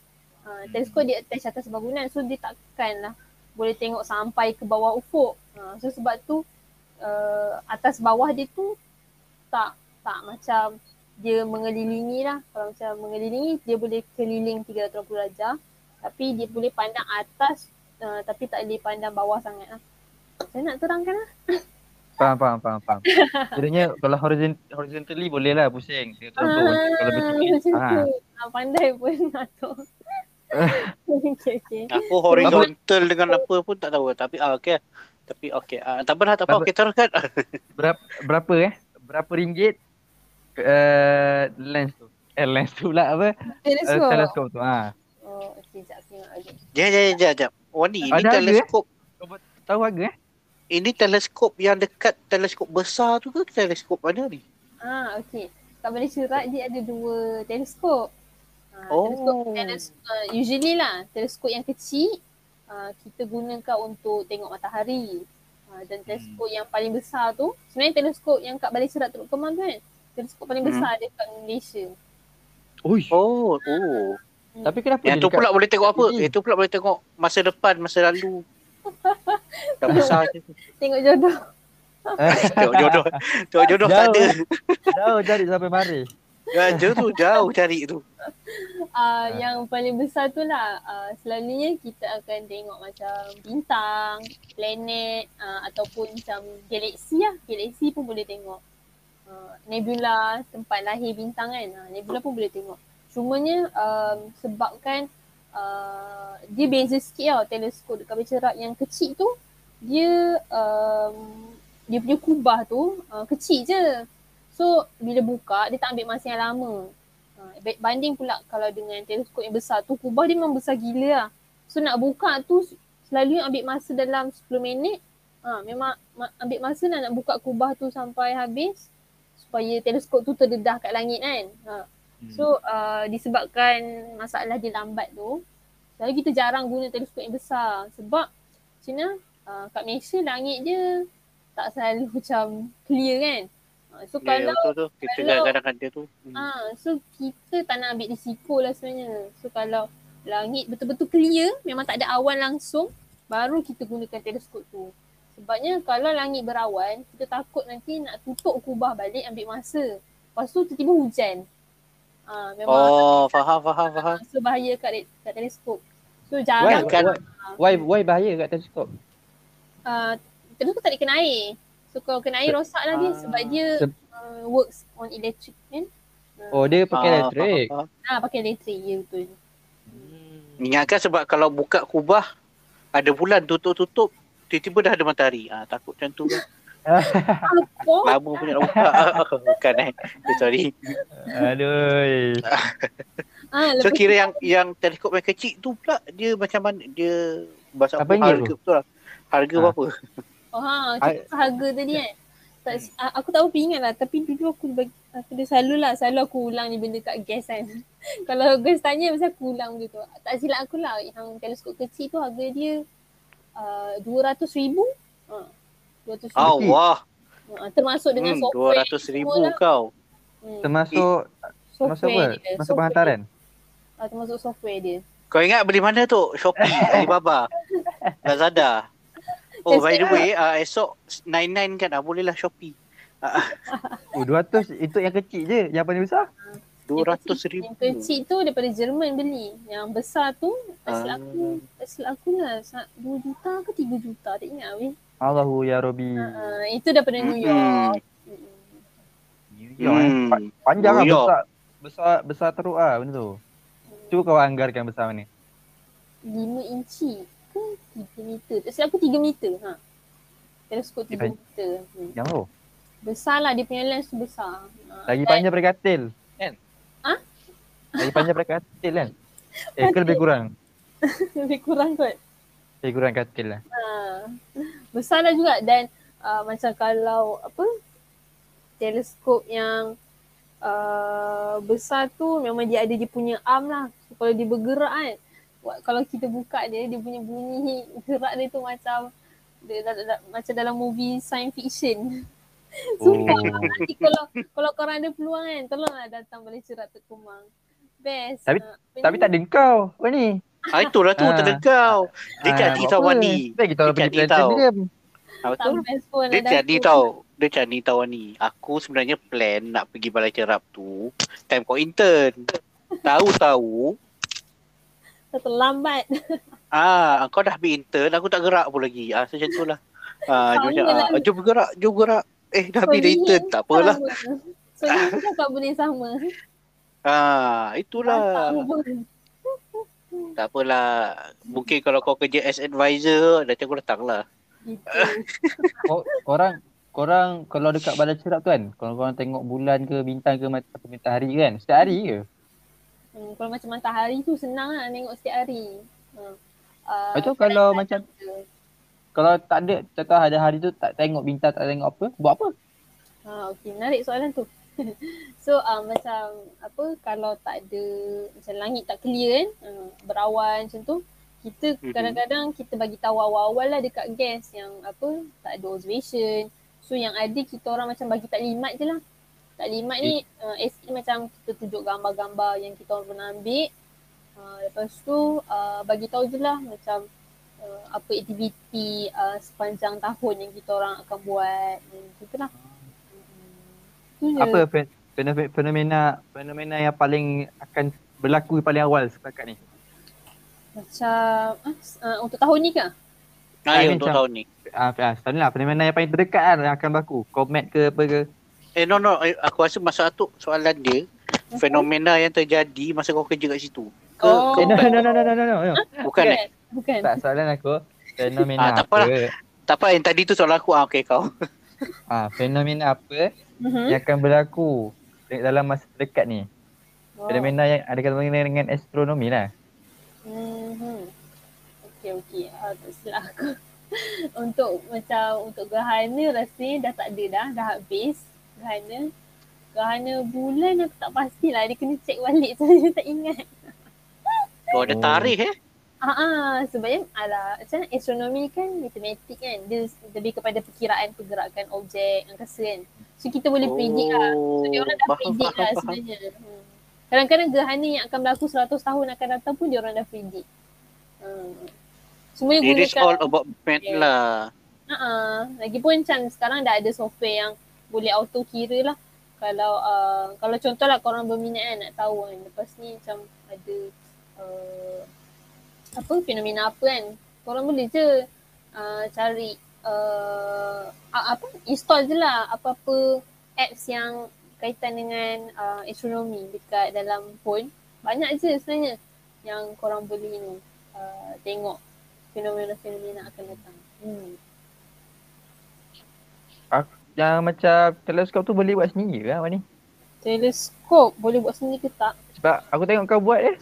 Uh, teleskop dia attach atas bangunan so dia takkan lah boleh tengok sampai ke bawah ufuk. Uh, so sebab tu uh, atas bawah dia tu tak tak macam dia mengelilingi lah. Kalau macam mengelilingi dia boleh keliling 360 darjah tapi dia boleh pandang atas uh, tapi tak boleh pandang bawah sangat lah. Saya nak terangkan lah. Faham, faham, faham, faham. Kiranya kalau horizon, horizontally boleh lah pusing. Tengok contoh kalau bertinggi. macam Ha. tu. Ah, pandai pun atuk. okay, okay. Aku horizontal dengan apa pun tak tahu tapi ah okey. Tapi okey. Ah tak apa dah, tak apa. Okey teruskan. Berapa, berapa eh? Berapa ringgit uh, lens tu? Eh lens tu pula apa? Uh, Teleskop. teleskop tu. Ha. Oh, sekejap aku tengok lagi. Jap jap jap jap. Wani ini teleskop. Tahu harga eh? Ini teleskop yang dekat teleskop besar tu ke teleskop mana ni? Ah, okay. Kat Balai Surat dia ada dua teleskop. Ah, Oh. Teleskop, teleskop uh, usually lah teleskop yang kecil uh, kita gunakan untuk tengok matahari. Uh, dan teleskop yang paling besar tu sebenarnya teleskop yang kat Balai Surat Teluk Kemang tu kan. Teleskop paling Hmm. besar dia kat Malaysia. Uish. Oh, oh. Tapi kenapa Yang dia tu dekat- pula boleh tengok apa? Itu pula boleh tengok masa depan, masa lalu. Dah besar je. Tengok jodoh. Tengok jodoh. Tengok jodoh tak ada. Jauh cari sampai mari. Gajah tu jauh cari tu. Uh, yang paling besar tu lah uh, selalunya kita akan tengok macam bintang, planet uh, ataupun macam galaksi lah. Galaksi pun boleh tengok. Uh, nebula, tempat lahir bintang kan. Uh, nebula pun boleh tengok. Cumanya um, sebabkan uh, dia beza sikit tau teleskop dekat bercerak yang kecil tu dia um, dia punya kubah tu uh, kecil je. So bila buka dia tak ambil masa yang lama. Ba- banding pula kalau dengan teleskop yang besar tu kubah dia memang besar gila lah. So nak buka tu selalu ambil masa dalam 10 minit. Ha, memang ma- ambil masa lah nak buka kubah tu sampai habis supaya teleskop tu terdedah kat langit kan. Ha. So uh, disebabkan masalah dia lambat tu selalu kita jarang guna teleskop yang besar sebab Cina uh, kat Malaysia langit dia tak selalu macam clear kan. Ha, so Ya, kalau betul tu. Kita kalau- kadang-kadang ada tu. Hmm. Ah, so kita tak nak ambil risiko lah sebenarnya. So kalau langit betul-betul clear, memang tak ada awan langsung, baru kita gunakan teleskop tu. Sebabnya kalau langit berawan, kita takut nanti nak tutup kubah balik ambil masa. Lepas tu tiba-tiba hujan. Ah, memang Oh, faham, faham, faham. so bahaya kat, kat teleskop. So Why, jarang kan- why, why, why bahaya kat teleskop? uh, teleskop tak kena air. So kalau kena air rosak lah dia Ah. sebab dia Seb- uh, works on electric kan. Oh dia pakai Ah, elektrik. faham. Ah pakai elektrik ya betul. Ingatkan sebab kalau buka kubah, ada bulan tutup-tutup, tiba-tiba dah ada matahari. Ah, takut macam tu. kan. Apa? Lama punya nak buka. Bukan eh. Eh, Sorry. Aduh. Ah, So kira yang yang teleskop yang kecil tu pula dia macam mana dia bahasa Apa apa harga tu? betul lah. Harga Ah. berapa? Oh ha, kita harga tadi kan. Tak, aku tak berapa ingat lah tapi dulu aku bagi, aku dia selalu lah selalu aku ulang ni benda kat gas kan. Kalau gas tanya mesti aku ulang benda tu. Tak silap aku lah yang teleskop kecil tu harga dia uh, 200 ribu. Ha, 200 ribu. Allah. Ha, termasuk dengan Hmm, software 200 ribu lah. kau. Hmm, Termasuk termasuk software apa? dia. Termasuk software penghantaran. Ah, termasuk software dia. Kau ingat beli mana tu? Shopee, Alibaba, Lazada. Oh, by the way, uh, esok 99 kan? Ah, boleh lah Shopee. Oh 200 itu yang kecil je. Yang paling besar? 200 ribu. Yang kecil tu daripada Jerman beli. Yang besar tu tak silap aku, Ah. tak silap aku lah sa- 2 juta ke 3 juta tak ingat weh. Allahu ya Rabbi. Uh, itu daripada New York. Mm-mm. New York eh. Hmm. Pa- Panjang lah New York. besar. Besar besar teruk ah benda tu. Cuba kau anggarkan besar mana? 5 inci ke 3 meter. Tak silap aku 3 meter. Ha. Teleskop 3 Eh, meter. Hmm. Yang tu. Besar lah dia punya lens tu besar. Ha. Lagi Dan- panjang daripada katil. Kan? Ha? Lagi panjang daripada katil kan? Eh ke lebih kurang? Lebih kurang kot. Lebih kurang katil lah. Ha. Besar lah juga dan uh, macam kalau apa teleskop yang uh, besar tu memang dia ada dia punya arm lah. So, kalau dia bergerak kan kalau kita buka dia dia punya bunyi gerak dia tu macam dia, da, da, macam dalam movie science fiction. Sumpah Oh. nanti kalau kalau korang ada peluang kan tolonglah datang boleh cerak Tok Kumang. Best. Tapi- Ah, Tapi tak ada kau. Apa ni? Ah itulah tu Ah. terdekat. Dia Ah, jadi buat tau? Wani. Dia pergi jadi tau. dia. Ah, tak betul. Dia jadi aku. tau. Dia jadi tau ni. Aku sebenarnya plan nak pergi balai cerap tu. Time kau intern. Tahu-tahu. Dah terlambat. Ah, kau dah habis intern. Aku tak gerak pun lagi. Ah, macam tu lah. Ah, Sama dia macam, lah. ah, jom gerak, jom gerak. Eh, dah habis dah intern. Tak apalah. So ni benda yang sama. Ah, itulah. Tak apalah. Mungkin kalau kau kerja as advisor, dah aku datang lah. Itu. Kor- Korang korang kalau dekat balai cerap tu kan, kalau korang tengok bulan ke bintang ke mat- atau matahari kan, setiap hari ke? Hmm, kalau macam matahari tu senang lah tengok setiap hari. Hmm. Uh, Lepas tu kalau macam kalau tak ada contoh ada hari tu tak tengok bintang, tak tengok apa, buat apa? Ha, okey, menarik soalan tu. so uh, macam apa kalau tak ada macam langit tak clear kan, uh, berawan macam tu, kita Mhm. kadang-kadang kita bagi tahu awal-awal lah dekat guest yang apa tak ada observation. So yang ada kita orang macam bagi taklimat je lah. Taklimat ni uh, SE macam kita tunjuk gambar-gambar yang kita orang pernah ambil. Uh, lepas tu uh, bagi tahu je lah macam uh, apa aktiviti uh, sepanjang tahun yang kita orang akan buat. Hmm, gitu lah. Apa fe- fenomena fenomena fenomena yang paling akan berlaku paling awal setakat ni? Macam ah, uh, untuk tahun ni ke? Ah, ya, untuk macam- tahun ni. Ah, lah fenomena yang paling terdekat kan yang akan berlaku. Komet ke apa ke? Eh, no, no. Eh, Aku rasa masa tu soalan dia, fenomena yang terjadi masa kau kerja kat situ. Ke, Oh. ke Eh, no, bukan? no, no, no, no, no, no. Bukan eh? Bukan. Tak soalan aku fenomena Ah, tak apa? apalah. Tak apa, yang tadi tu soalan aku. Ah, okay, kau. Ah, fenomena apa Mhm. yang akan berlaku dalam masa terdekat ni? Oh. Fenomena yang ada kaitan dengan astronomi lah. Mhm. Okey okey. Ah tak silap aku. untuk macam untuk gerhana rasanya dah tak ada dah, dah habis gerhana. Gerhana bulan aku tak pastilah dia kena check balik saya tak ingat. Oh, ada tarikh eh. Ah ah sebabnya alah macam mana, astronomi kan matematik kan. Dia lebih kepada perkiraan pergerakan objek angkasa kan. So kita boleh predict lah. So dia orang dah faham, predict faham, lah sebenarnya. Hmm. Kadang-kadang gerhana yang akan berlaku 100 tahun akan datang pun dia orang dah predict. Hmm. Semuanya It is all about math Yeah. lah. uh Lagipun macam sekarang dah ada software yang boleh auto kira lah. Kalau uh, kalau contohlah korang berminat kan nak tahu kan. Lepas ni macam ada uh, apa fenomena apa kan. Korang boleh je uh, cari uh, apa install je lah apa-apa apps yang kaitan dengan uh, astronomi dekat dalam phone. Banyak je sebenarnya yang korang boleh ni uh, tengok fenomena-fenomena akan datang. Hmm. Yang macam teleskop tu boleh buat sendiri ke Wani? Teleskop boleh buat sendiri ke tak? Sebab aku tengok kau buat eh.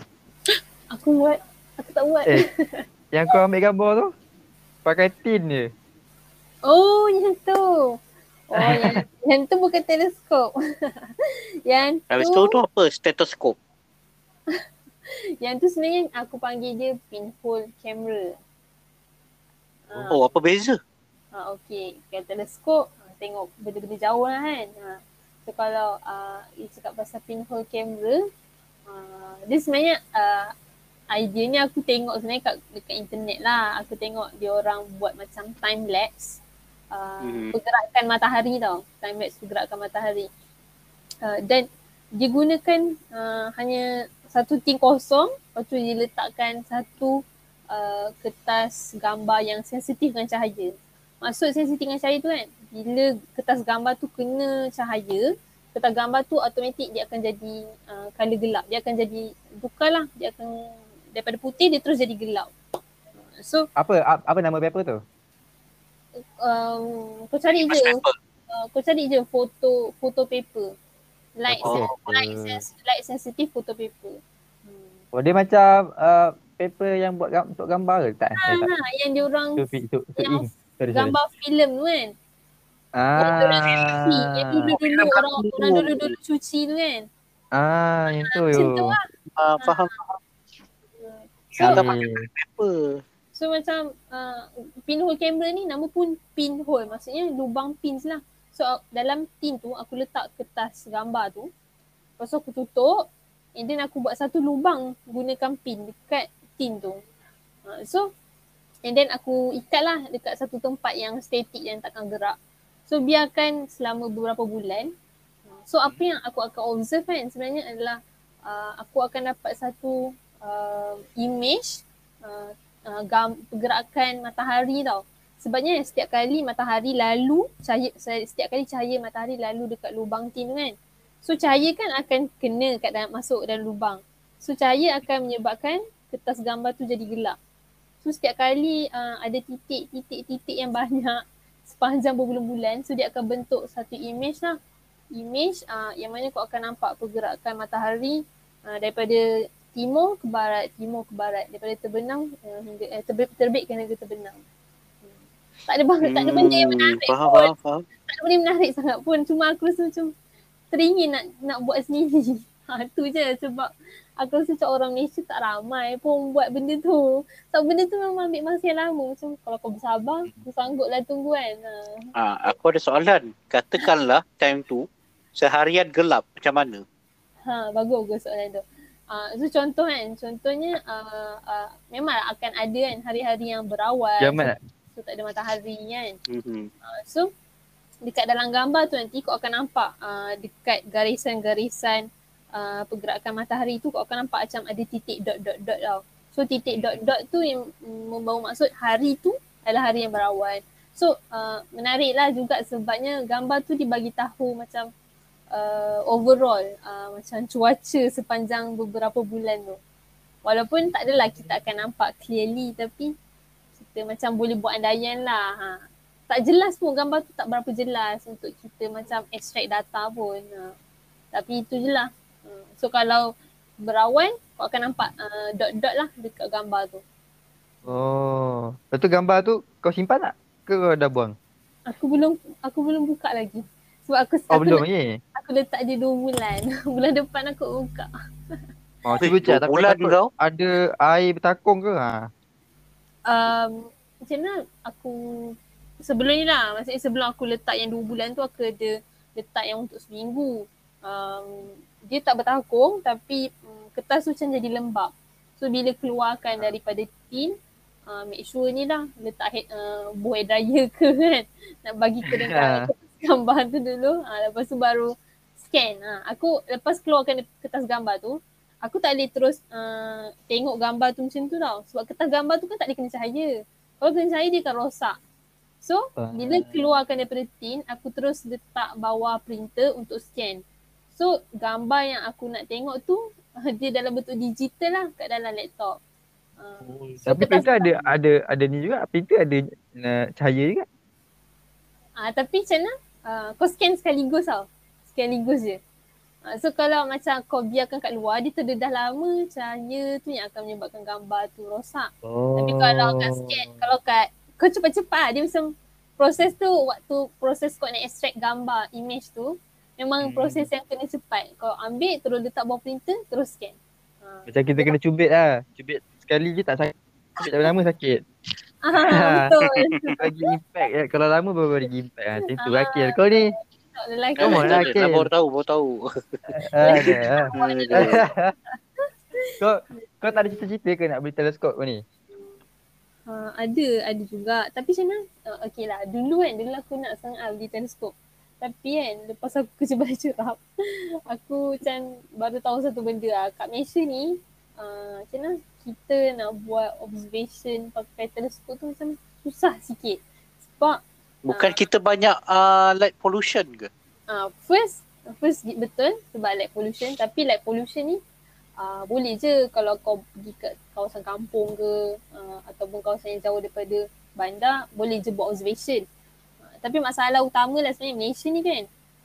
Aku buat. Aku tak buat. Eh, yang kau ambil gambar tu pakai tin je. Oh, yang tu. Oh, yang, yang tu bukan teleskop. yang tu, tu tu apa? Stetoskop. yang tu sebenarnya aku panggil dia pinhole camera. Ah, Oh, apa beza? ha, okay. Kalau teleskop, ah, tengok benda-benda jauh lah kan. Ha. So kalau uh, you cakap pasal pinhole camera, uh, dia sebenarnya uh, ideanya aku tengok sebenarnya kat, dekat internet lah. Aku tengok dia orang buat macam time lapse. Uh, Hmm. Pergerakan matahari tau. Time lapse pergerakan matahari. Uh, dan dia gunakan uh, hanya satu tin kosong. Lepas tu dia letakkan satu uh, kertas gambar yang sensitif dengan cahaya. Maksud sensitif dengan cahaya tu kan, bila kertas gambar tu kena cahaya, kertas gambar tu automatik dia akan jadi uh, color gelap. Dia akan jadi tukar lah. Dia akan daripada putih dia terus jadi gelap. So Apa apa nama paper tu? um, kau cari je Paper. uh, kau cari je foto foto paper. Light Photo sen- paper. light, sens- light sensitive photo paper. Hmm. Oh dia macam uh, paper yang buat gam- untuk gambar ke tak? Eh, tak. Ha, yang dia orang Tu fi- tu, tu yang ink. Sorry, sorry. gambar filem tu kan. Ah. Yang dulu-dulu orang orang dulu-dulu cuci tu kan. Ah, yang tu. Macam tu lah. Ah, faham So, Okay. apa? so macam uh, pinhole kamera ni nama pun pinhole. Maksudnya lubang pins lah. So dalam tin tu aku letak kertas gambar tu. Lepas tu aku tutup. And then aku buat satu lubang gunakan pin dekat tin tu. Uh, so and then aku ikat lah dekat satu tempat yang statik yang takkan gerak. So biarkan selama beberapa bulan. So apa yang aku akan observe kan sebenarnya adalah uh, aku akan dapat satu uh, image uh, uh, gam, pergerakan matahari tau. Sebabnya setiap kali matahari lalu, cahaya, setiap kali cahaya matahari lalu dekat lubang tin tu kan. So cahaya kan akan kena kat dalam, masuk dalam lubang. So cahaya akan menyebabkan kertas gambar tu jadi gelap. So setiap kali uh, ada titik-titik-titik yang banyak sepanjang berbulan-bulan so dia akan bentuk satu image lah. Image uh, yang mana kau akan nampak pergerakan matahari uh, daripada timur ke barat, timur ke barat, daripada terbenam uh, hingga eh, terbit, terbit ke hingga terbenam. Hmm. Tak ada bang, tak ada benda yang menarik Faham, pun. faham, faham. Tak ada benda yang menarik sangat pun. Cuma aku rasa macam teringin nak nak buat sendiri. Ha, tu je sebab aku rasa macam orang Malaysia tak ramai pun buat benda tu. Sebab benda tu memang ambil masa yang lama. Macam kalau kau bersabar, kau sanggup lah tunggu kan. Ha. Ah, aku ada soalan. Katakanlah time tu seharian gelap macam mana? Ha, bagus bagus soalan tu. Uh, so contoh kan, contohnya uh, uh, memang akan ada kan hari-hari yang berawal. Kiamat tak? So, so tak ada matahari kan. Mhm. Uh, so dekat dalam gambar tu nanti kau akan nampak uh, dekat garisan-garisan uh, pergerakan matahari tu kau akan nampak macam ada titik dot dot dot tau. So titik dot dot tu yang membawa maksud hari tu adalah hari yang berawan. So uh, menarik lah juga sebabnya gambar tu dibagi tahu macam uh, overall uh, macam cuaca sepanjang beberapa bulan tu. Walaupun tak adalah kita akan nampak clearly tapi kita macam boleh buat andaian lah. Ha. Tak jelas pun gambar tu tak berapa jelas untuk kita macam extract data pun. Ha. Tapi itu je lah. Ha. So kalau berawan kau akan nampak uh, dot-dot lah dekat gambar tu. Oh. Lepas tu gambar tu kau simpan tak? Ke kau dah buang? Aku belum aku belum buka lagi. Sebab aku Oh aku, belum let- lagi. Aku letak dia dua bulan. bulan depan aku buka. Oh, cuba dua takut, bulan takut kau? ada air bertakung ke? Ha. Um, macam mana aku sebelum ni lah. Maksudnya sebelum aku letak yang dua bulan tu aku ada letak yang untuk seminggu. Um, dia tak bertakung tapi um, kertas tu macam jadi lembab. So bila keluarkan daripada tin, uh, make sure ni lah letak head, uh, buah dryer ke kan. Nak bagi ke dekat kertas gambar tu dulu. Uh, lepas tu baru scan. Uh, aku lepas keluarkan kertas gambar tu, aku tak boleh terus uh, tengok gambar tu macam tu tau. Sebab kertas gambar tu kan tak boleh kena cahaya. Kalau kena cahaya dia akan rosak. So Ah. bila keluarkan daripada tin, aku terus letak bawah printer untuk scan. So gambar yang aku nak tengok tu dia dalam bentuk digital lah kat dalam laptop. Uh, so Tapi printer ada ada ada ni juga. Printer ada uh, cahaya juga. Ah tapi macam mana? Uh, kau scan sekaligus tau. Sekaligus je. Uh, so kalau macam kau biarkan kat luar, dia terdedah lama cahaya tu yang akan menyebabkan gambar tu rosak. Oh. Tapi kalau kat scan, kalau kat kau cepat-cepat dia macam proses tu waktu proses kau nak extract gambar image tu memang Hmm. proses yang kena cepat. Kau ambil terus letak bawah printer terus scan. Ha. Macam kita kena cubit lah. Cubit sekali je tak sakit. Cubit tak lama sakit. Ah, betul. Bagi impact ya. Kalau lama baru bagi impact lah. Macam tu Ah. Akil. Kau ni. Tak lelaki. Come on, Tak ada, Akil. tak baru tahu, baru tahu. Ah. Kau kau tak ada cita-cita ke nak beli teleskop ni? Ha, ada, ada juga. Tapi macam mana? Uh, okay lah, dulu kan, dulu aku nak sangat beli teleskop. Tapi kan, lepas aku kerja balik cerap, aku macam baru tahu satu benda lah. Kat Malaysia ni, uh, macam mana kita nak buat observation pakai teleskop tu macam susah sikit. Sebab Bukan kita banyak uh, light pollution ke? uh, first, first betul sebab light pollution. Tapi light pollution ni uh, boleh je kalau kau pergi ke kawasan kampung ke uh, ataupun kawasan yang jauh daripada bandar boleh je buat observation. Uh, tapi masalah utama lah sebenarnya Malaysia ni kan.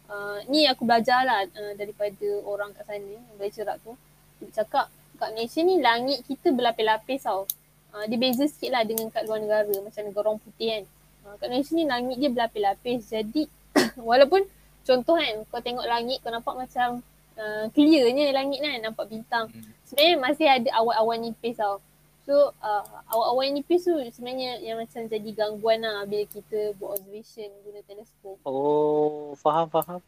Uh, ni aku belajar lah uh, daripada orang kat sana yang lecturer tu. Dia cakap kat Malaysia ni langit kita berlapis-lapis tau. Uh, dia beza sikit lah dengan kat luar negara macam negara orang putih kan. Uh, kat Malaysia ni langit dia berlapis-lapis jadi walaupun contoh kan kau tengok langit kau nampak macam uh, clearnya langit kan nampak bintang. Hmm. Sebenarnya masih ada awan-awan nipis tau. So uh, awan-awan nipis tu sebenarnya yang macam jadi gangguan lah bila kita buat observation guna teleskop. Oh, faham faham.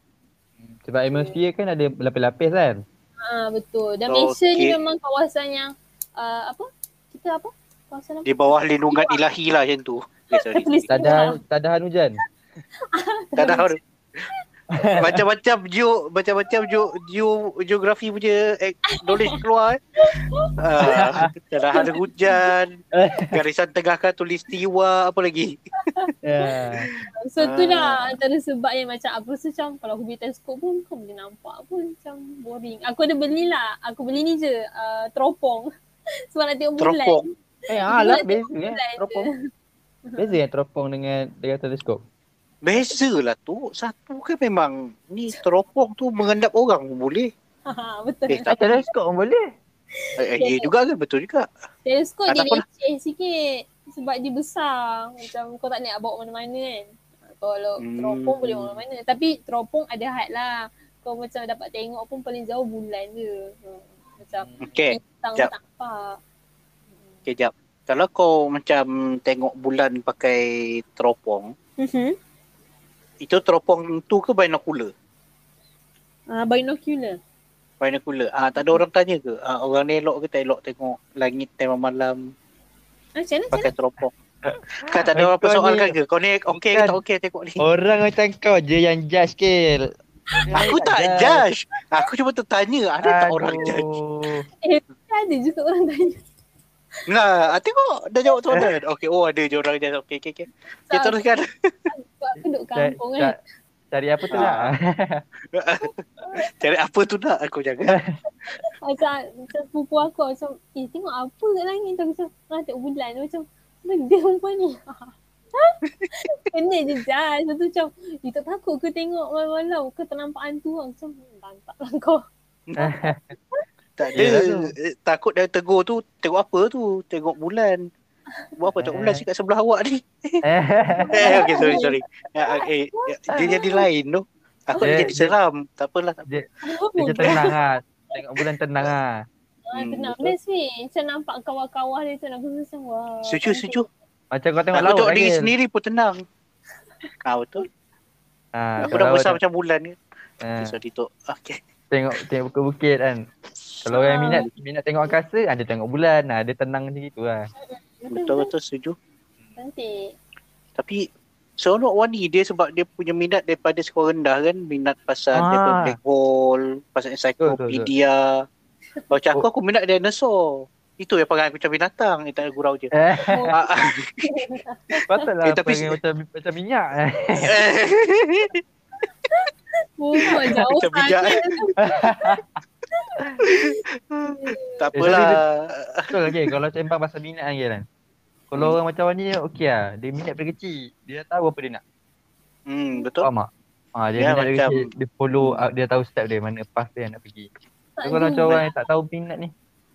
Sebab atmosphere kan ada lapis-lapis kan. Ha betul. Dan Malaysia ni Okey. memang kawasan yang uh, apa? Kita apa? Kawasan apa? Di bawah lindungan ilahi lah macam tu. Okay, sorry. Ada tak ada hujan. Tak ada orang. Macam-macam geo macam-macam geo, geo geografi punya eh, knowledge keluar eh. Uh, tak ada hujan. Garisan tengah kan tulis tiwa apa lagi. Ya. So tu Ah. lah antara sebab yang macam aku rasa macam kalau aku beli teleskop pun kau boleh nampak pun macam boring. Aku ada belilah. Aku beli ni je uh, teropong. Sebab nak tengok bulan. Teropong. Eh beza kan bulan je. teropong. Beza yang teropong dengan dengan teleskop. Beza lah tu. Satu kan memang ni teropong tu mengendap orang pun boleh. Ha, betul. Eh, Tak teleskop pun boleh. Eh, eh, ya juga kan betul juga. Teleskop Tak dia apa leceh sikit sebab dia besar. Macam kau tak nak bawa mana-mana kan. Kalau Hmm. teropong boleh bawa mana-mana. Tapi teropong ada had lah. Kau macam dapat tengok pun paling jauh bulan je. Hmm. Macam Okey, bintang jap. tak nampak. okey jap. Kalau kau macam tengok bulan pakai teropong, Mhm. itu teropong tu ke binocular? Ah, binocular. Binocular. Ah tak ada orang tanya ke? Ah, orang ni elok ke tak elok tengok langit time malam Ah, macam mana? Macam pakai teropong? Kan tak ada orang Kau persoalkan ni- ke? Kau ni okey ke tak okey tengok ni? Orang macam kau je yang judge Kil. Aku tak judge. Aku cuma tertanya ada tak orang judge? Aduh. mana? Ada juga orang tanya. Nah, ah, tengok dah jawab soalan. Okey, oh ada je orang judge. Okey, okey, okey. Kita teruskan. Sebab aku duduk kampung kan. cari apa tu nak? Cari apa tu nak aku jaga. Macam, macam sepupu aku macam, eh tengok apa kat langit tu. Macam, ah tengok bulan. Macam, benda perempuan ni. Kena je judge. Lepas tu macam, eh tak takut ke tengok malam-malam. Ke ternampak hantu lah. Macam, hmm, lantak lah kau. Tak ada. Yelah tu. Eh, Takut dah tegur tu. Tengok apa tu? Tengok bulan. Buat apa tengok bulan sikat sebelah awak ni? Eh, okey, sorry, sorry. Ya, eh, ya, dia jadi lain tu. Aku Dia- jadi seram. Tak apalah. tak apa. Dia tenang lah. Tengok bulan tenang lah. Ah, Hmm, tenang. betul. Best ni. Macam nampak kawah-kawah dia tu. Aku rasa macam, wah. Setuju, setuju. Macam kau tengok Aku laut tengok kan, diri Kil. sendiri pun tenang. Ah, betul. Ha, Aku tengok dah besar kan. macam bulan ni. Ha, Okay, sorry tu. Okay. Tengok tengok bukit-bukit kan. Kalau orang yang Ah. minat minat tengok angkasa, ada tengok bulan, ha, dia tenang macam gitu lah. Betul-betul setuju. Cantik. Tapi seronok Wani dia sebab dia punya minat daripada sekolah rendah kan. Minat pasal Ah. daripada black hole, pasal encyclopedia. Macam aku, aku minat dinosaur. Itu yang perangai aku macam binatang. Yang tak ada gurau je. Eh, Oh, Ah, ah. patutlah Eh, tapi- macam macam minyak. oh, jauh Macam bijak. tak Eh, apalah. Betul lagi kalau sembang pasal minat lagi kan. Kalau Hmm. orang macam ni okey lah. Dia minat dari kecil. Dia dah tahu apa dia nak. Hmm, betul. Faham tak? Ha, dia Ya, minat dari macam- kecil. Dia follow, ah, dia tahu step dia mana path dia nak pergi. Tak So, kalau macam orang yang tak tahu minat ni.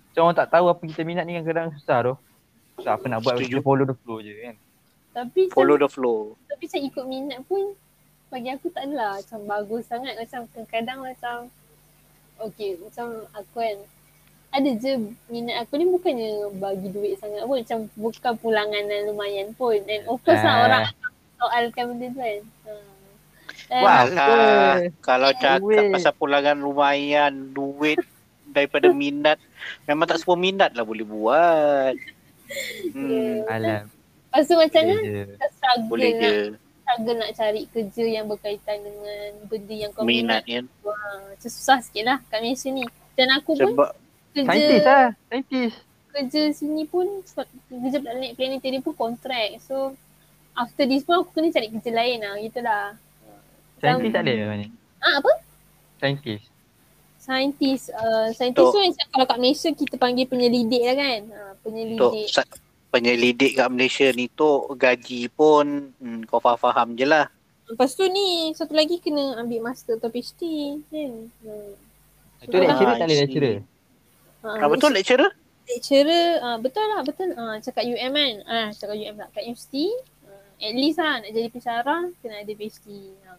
Macam orang tak tahu apa kita minat ni kadang-kadang susah tu. Susah apa nak buat, Setuju. kita follow the flow je kan. Tapi Follow macam, the flow. tapi macam ikut minat pun bagi aku tak adalah macam bagus sangat macam kadang-kadang macam okay macam aku kan ada je minat aku ni bukannya bagi duit sangat pun macam bukan pulangan yang lumayan pun and of course lah Ah. orang akan soalkan benda tu kan. Dan Wah, apa? kalau cakap Duit. pasal pulangan lumayan, duit daripada minat, memang tak semua minat lah boleh buat. Hmm, Alam. Lepas tu macam Boleh mana struggle boleh je struggle nak cari kerja yang berkaitan dengan benda yang kau minat. minat kan. Wah, macam susah sikit lah kat Malaysia ni. Dan aku pun Sebab kerja Saintis lah. Saintis. kerja sini pun kerja planet planetarium pun kontrak. So after this pun aku kena cari kerja lain lah. Gitulah. Saintis tak ada mana? Ah apa? Saintis. Saintis. Uh, saintis Tok. tu macam kalau kat Malaysia kita panggil penyelidik lah kan. Ha, Untuk penyelidik. Penyelidik kat Malaysia ni tu gaji pun hmm, kau faham-faham je lah. Lepas tu ni satu lagi kena ambil master atau PhD kan. Hmm. Itu lecturer Ah, tak boleh lecturer. Ha, Ah, betul lecturer? lecturer uh, betul lah betul uh, cakap UM kan ah cakap UM tak kat universiti uh, at least lah nak jadi pensyarah kena ada PhD uh.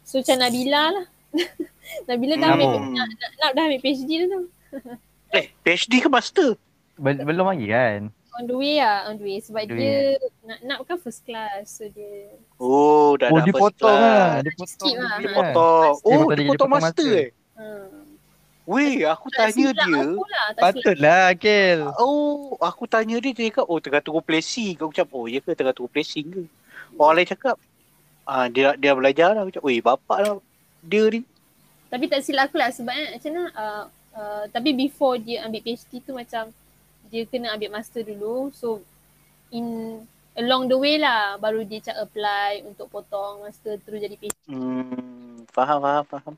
so macam Nabila lah Nabila dah ambil Hmm. nak, nak, nak, dah ambil PhD dah tu Eh, PhD ke master? Bel- belum lagi kan? On the way lah on the way sebab the dia nak nak kan first class so dia Oh, dah Oh, dah dia first potong class. lah. Dia potong. Skip lah. dia Dia potong. Dia Oh, potong dia jadi potong potong master master. eh? uh, Weh, aku tak tanya dia. aku lah, tak. Patutlah Akil. Oh, aku tanya dia, dia cakap, oh tengah tunggu placing. Aku cakap, oh ya ke tengah tunggu placing ke? Orang lain cakap, ah dia dia belajar lah. Aku cakap, weh bapak lah dia ni. Tapi tak silap aku lah sebabnya macam mana uh, uh, tapi before dia ambil PhD tu macam dia kena ambil master dulu so in along the way lah baru dia macam apply untuk potong master terus jadi PhD. Hmm, faham, faham, faham.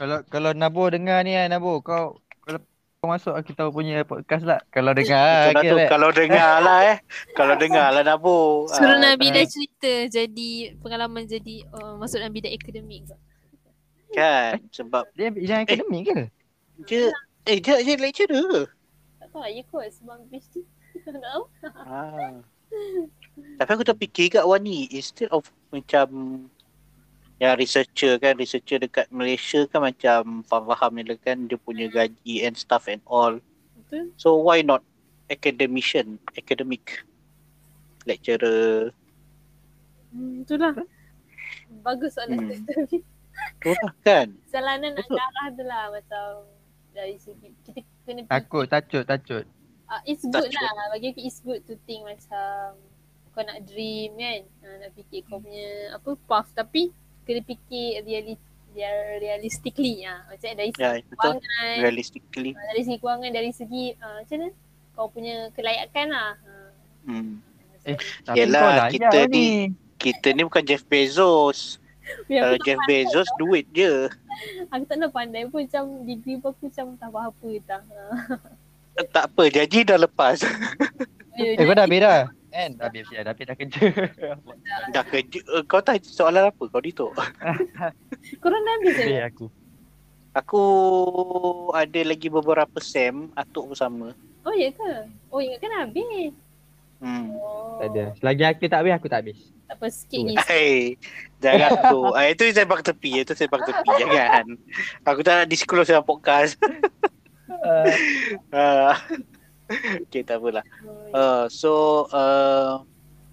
Kalau kalau Nabo dengar ni kan Nabo kau kalau kau masuk kita punya podcast lah. Kalau dengar Akil tu, eh. kalau dengar lah eh. Kalau dengar lah Nabo. Suruh Ah, Nabi dah cerita jadi pengalaman jadi uh, masuk dalam bidang akademik. Kan, sebab Dia ambil yang akademik ke? dia, eh dia, dia lecturer. Tak tahu lah kot sebab PhD. tak tahu. Ah. Tapi aku terfikir kat Wani instead of macam yang researcher kan researcher dekat Malaysia kan macam faham-faham ni lah kan dia punya gaji and stuff and all. Betul. So why not academician, academic lecturer. Hmm, itulah. Bagus soalan Hmm. tu tapi Tu lah kan. nak tu lah macam dari segi kita kena Takut, tacut, tacut. uh, it's Tak good cukup. lah bagi aku it's good to think macam kau nak dream kan uh, nak fikir kau punya apa path tapi kena fikir reali real- realistically ah macam dari segi Ya, betul. kewangan Realistically. uh, dari segi kewangan dari segi uh, macam mana kau punya kelayakan lah uh, Hmm. Eh, Tapi Yelah, lah kita ya, ni- Kita ni bukan Jeff Bezos. Kalau aku, Jeff Bezos duit je. aku tak nak pandai pun macam degree pun aku macam tak faham apa dah. Uh, Tak apa, janji dah lepas. Eh kau dah habis dah? Kan? Dah habis ya, dah habis dah kerja. dah kerja. Eh, Kau tanya soalan apa? Kau dituk. Korang dah habis ke? aku. Aku ada lagi beberapa sem atuk bersama. Oh ya ke? Oh ingatkan habis. Hmm. Oh, Tak ada. Selagi aku tak habis, aku tak habis. Tak apa sikit ni. Hey, jangan tu. Ah, itu sembang tepi. Itu sembang tepi. Jangan. Aku tak nak disclose dalam podcast. Ah. okay, tak apalah. Uh, so, uh,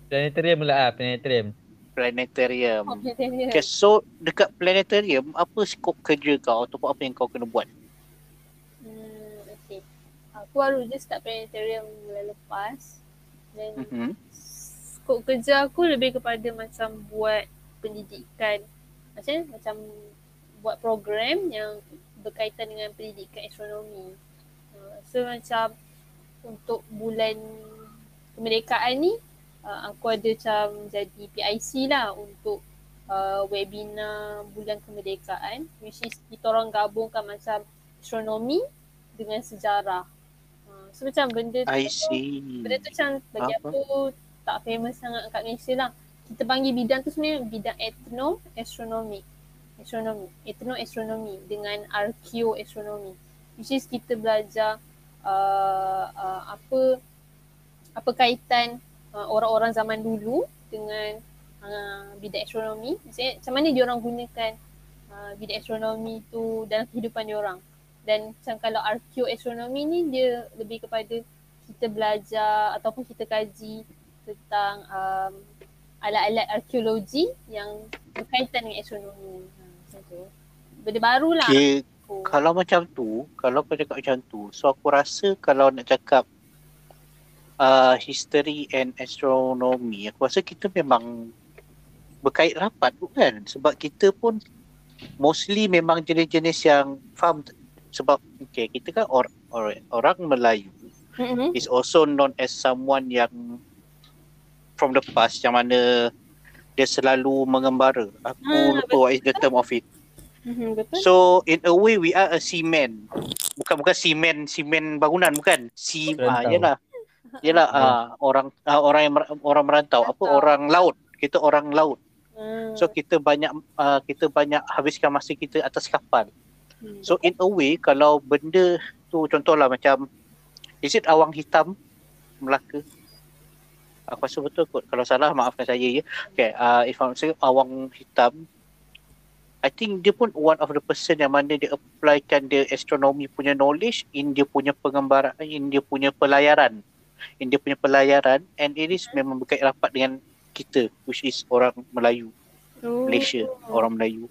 Planetarium pula ah, planetarium. planetarium. oh, planetarium. Okay, so dekat planetarium, apa skop kerja kau ataupun apa yang kau kena buat? Hmm, okay. Aku baru je start planetarium bulan lepas. Dan Mm-hmm. Skop kerja aku lebih kepada macam buat pendidikan. Macam? Macam buat program yang berkaitan dengan pendidikan astronomi. Uh, so macam untuk bulan kemerdekaan ni uh, aku ada macam jadi PIC lah untuk uh, webinar bulan kemerdekaan which is kita orang gabungkan macam astronomi dengan sejarah. Uh, so macam benda tu I see. Benda tu macam bagi Apa? aku tak famous sangat kat Malaysia lah. Kita panggil bidang tu sebenarnya bidang etno astronomi. Astronomi. Etno astronomi dengan archaeoastronomi. Which is kita belajar uh, uh, apa apa kaitan uh, orang-orang zaman dulu dengan uh, bidang astronomi. Maksudnya macam mana dia orang gunakan uh, bidang astronomi tu dalam kehidupan dia orang. Dan macam kalau archaeoastronomi ni dia lebih kepada kita belajar ataupun kita kaji tentang um, alat-alat arkeologi yang berkaitan dengan astronomi. Ha, macam tu. Benda baru lah. Okay, aku. kalau macam tu, kalau kau cakap macam tu, so aku rasa kalau nak cakap uh, history and astronomy, aku rasa kita memang berkait rapat bukan? Sebab kita pun mostly memang jenis-jenis yang faham sebab okay, kita kan or, or, orang Melayu Mm-hmm. is also known as someone yang from the past yang mana dia selalu mengembara. Aku Ah, lupa what is the term of it. Mhm, betul. So in a way we are a seaman. Bukan bukan seaman, seaman bangunan bukan. Sea ah yalah. Yalah ah orang ah, orang yang mer- orang merantau apa orang laut. Kita orang laut. Hmm. So kita banyak ah, kita banyak habiskan masa kita atas kapal. Hmm. So in a way kalau benda tu contohlah macam is it awang hitam Melaka? Aku rasa betul kot. Kalau salah maafkan saya ya. Okay, uh, if I'm saying awang hitam I think dia pun one of the person yang mana dia applykan dia astronomy punya knowledge in dia punya pengembaraan, in dia punya pelayaran. In dia punya pelayaran and it is memang berkait rapat dengan kita which is orang Melayu, Oh. Malaysia, orang Melayu.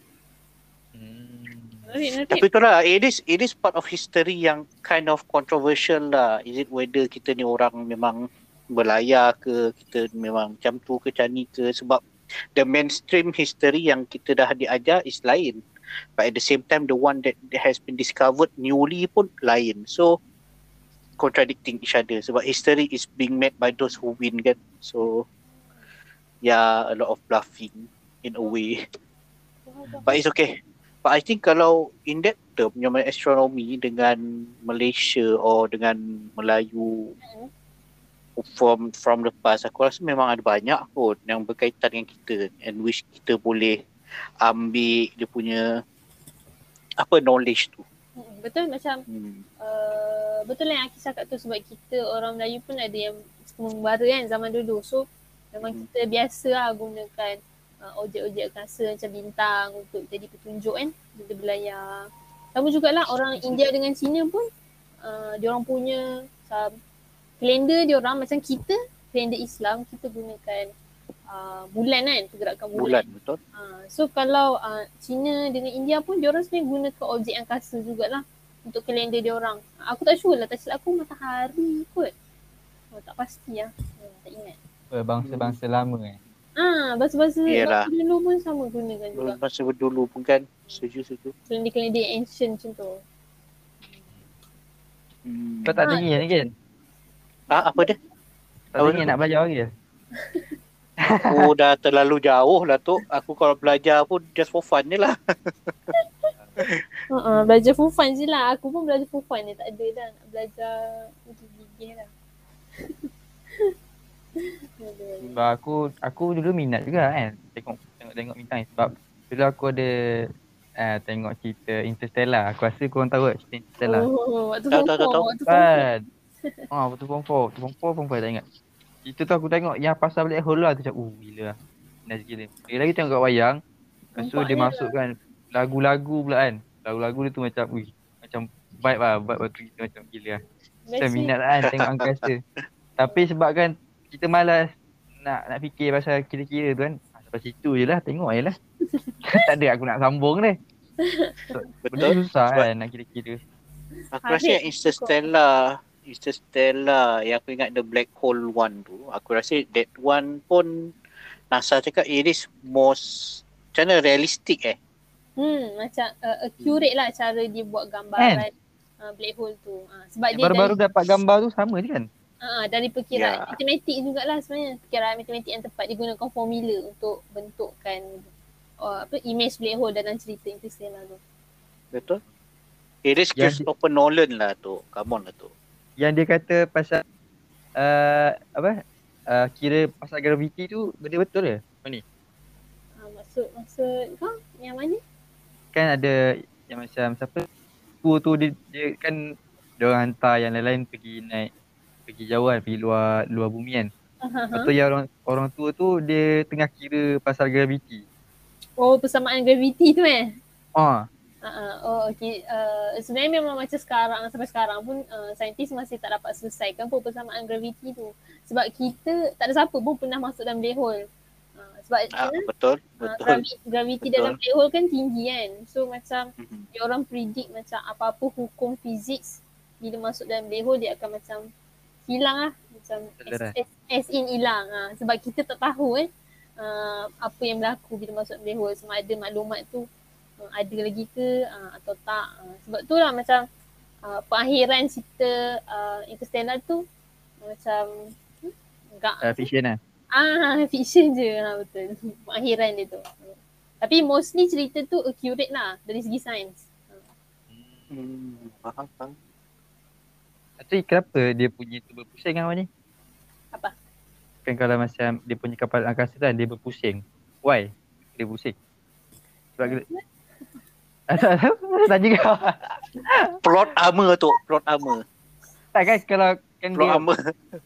Hmm. Menarik, menarik. Tapi itulah it is it is part of history yang kind of controversial lah. Is it whether kita ni orang memang berlayar ke kita memang macam tu ke macam ni ke sebab the mainstream history yang kita dah diajar is lain. But at the same time the one that has been discovered newly pun lain. So contradicting each other sebab history is being made by those who win kan. So yeah, a lot of bluffing in a way. But it's okay. But I think kalau in that term yang astronomy dengan Malaysia or dengan Melayu from from the past aku rasa memang ada banyak pun yang berkaitan dengan kita and which kita boleh ambil dia punya apa knowledge tu. Hmm, Betul macam Hmm. uh, betul lah yang Aki cakap tu sebab kita orang Melayu pun ada yang membara kan zaman dulu. So memang Hmm. kita biasa lah gunakan uh, objek-objek angkasa macam bintang untuk jadi petunjuk kan bila berlayar. Sama jugalah orang India dengan Cina pun uh, dia orang punya macam kalender dia orang macam kita kalender Islam kita gunakan uh, bulan kan pergerakan bulan. Bulan betul. Uh, so kalau uh, China dengan India pun dia orang sebenarnya gunakan objek angkasa jugalah untuk kalender dia orang. Aku tak sure lah tak silap aku matahari kot. Oh, tak pasti lah. Hmm, tak ingat. Bangsa-bangsa lama eh. Ah, bahasa-bahasa Yalah. bahasa dulu pun sama gunakan juga. Masa dulu pun kan setuju setuju. Kalender-kalender ancient macam tu. Hmm. Kau tak Ah, teringin lagi kan? Ah, apa dia? Tak tu? nak belajar lagi ke? Aku dah terlalu jauh lah tu. Aku kalau belajar pun just for fun je lah. Uh-uh, belajar for fun je lah. Aku pun belajar for fun je. Tak ada dah nak belajar untuk gigih lah. Sebab aku aku dulu minat juga kan tengok tengok tengok bintang ni. sebab dulu aku ada uh, tengok cerita Interstellar. Aku rasa korang tahu tak cerita Interstellar. Oh, waktu Tahu, form tahu, tahu, four, tahu. waktu form four. Kan? Ah, waktu form 4, waktu form 4, form 5 tak ingat. Itu tu aku tengok yang pasal black hole lah tu macam, oh gila lah. Nice gila. Lagi lagi tengok kat wayang, lepas tu dia Nampaknya masuk kan lagu-lagu pula kan. Lagu-lagu dia tu macam, ui, macam vibe lah, vibe waktu kita macam gila lah. Macam Best minat lah kan tengok angkasa. Tapi sebab kan kita malas nak nak fikir pasal kira-kira tu kan. Ah, Sampai situ je lah, tengok je lah. tak ada aku nak sambung ni. Benda Betul. susah Sebab- kan nak kira-kira. Aku rasa yang Adik, Interstellar Interstellar yang aku ingat the black hole one tu aku rasa that one pun NASA cakap it is most macam mana realistic eh Hmm, macam uh, accurate lah cara dia buat gambaran uh, black hole tu. Uh, sebab Yang dia baru-baru dari, dapat gambar tu sama je kan? uh, dari perkiraan Ya. matematik jugalah sebenarnya. Perkiraan matematik yang tepat dia gunakan formula untuk bentukkan uh, apa image black hole dalam cerita Interstellar tu. betul it is Yang Christopher Nolan lah tu come on lah tu yang dia kata pasal uh, apa uh, kira pasal graviti tu benda betul ke? Uh, maksud maksud kau yang mana? Kan ada yang macam siapa tu tu dia, dia kan dia orang hantar yang lain-lain pergi naik pergi jauh kan pergi luar luar bumi kan. Lepas tu yang orang orang tua tu dia tengah kira pasal graviti. Oh, persamaan graviti tu eh? Ah, Uh, oh okay. Uh, sebenarnya memang macam sekarang sampai sekarang pun uh, saintis masih tak dapat selesaikan pun persamaan graviti tu. Sebab kita tak ada siapa pun pernah masuk dalam black hole. Uh, sebab ah, uh, betul uh, betul graviti, graviti Betul. dalam black hole kan tinggi kan. So macam dia orang predict macam apa-apa hukum fizik bila masuk dalam black hole dia akan macam hilang lah. Macam as, as in hilang. Uh, sebab kita tak tahu eh uh, apa yang berlaku bila masuk black hole. Sama ada maklumat tu uh, ada lagi ke uh, atau tak. Uh, sebab tu lah macam uh, pengakhiran cerita uh, Interstellar tu uh, macam hmm, enggak uh, fiction lah. ah fiction je ha, betul. Pengakhiran dia tu. Uh, Tapi mostly cerita tu accurate lah dari segi sains. Hmm, faham, faham. Tapi kenapa dia punya tu berpusing kan ni? Apa? Kan kalau macam dia punya kapal angkasa kan dia berpusing. Why? Dia pusing. Sebab tanya kau. Plot armor tu, plot armor. Tak kan kalau kan Plot dia, armor.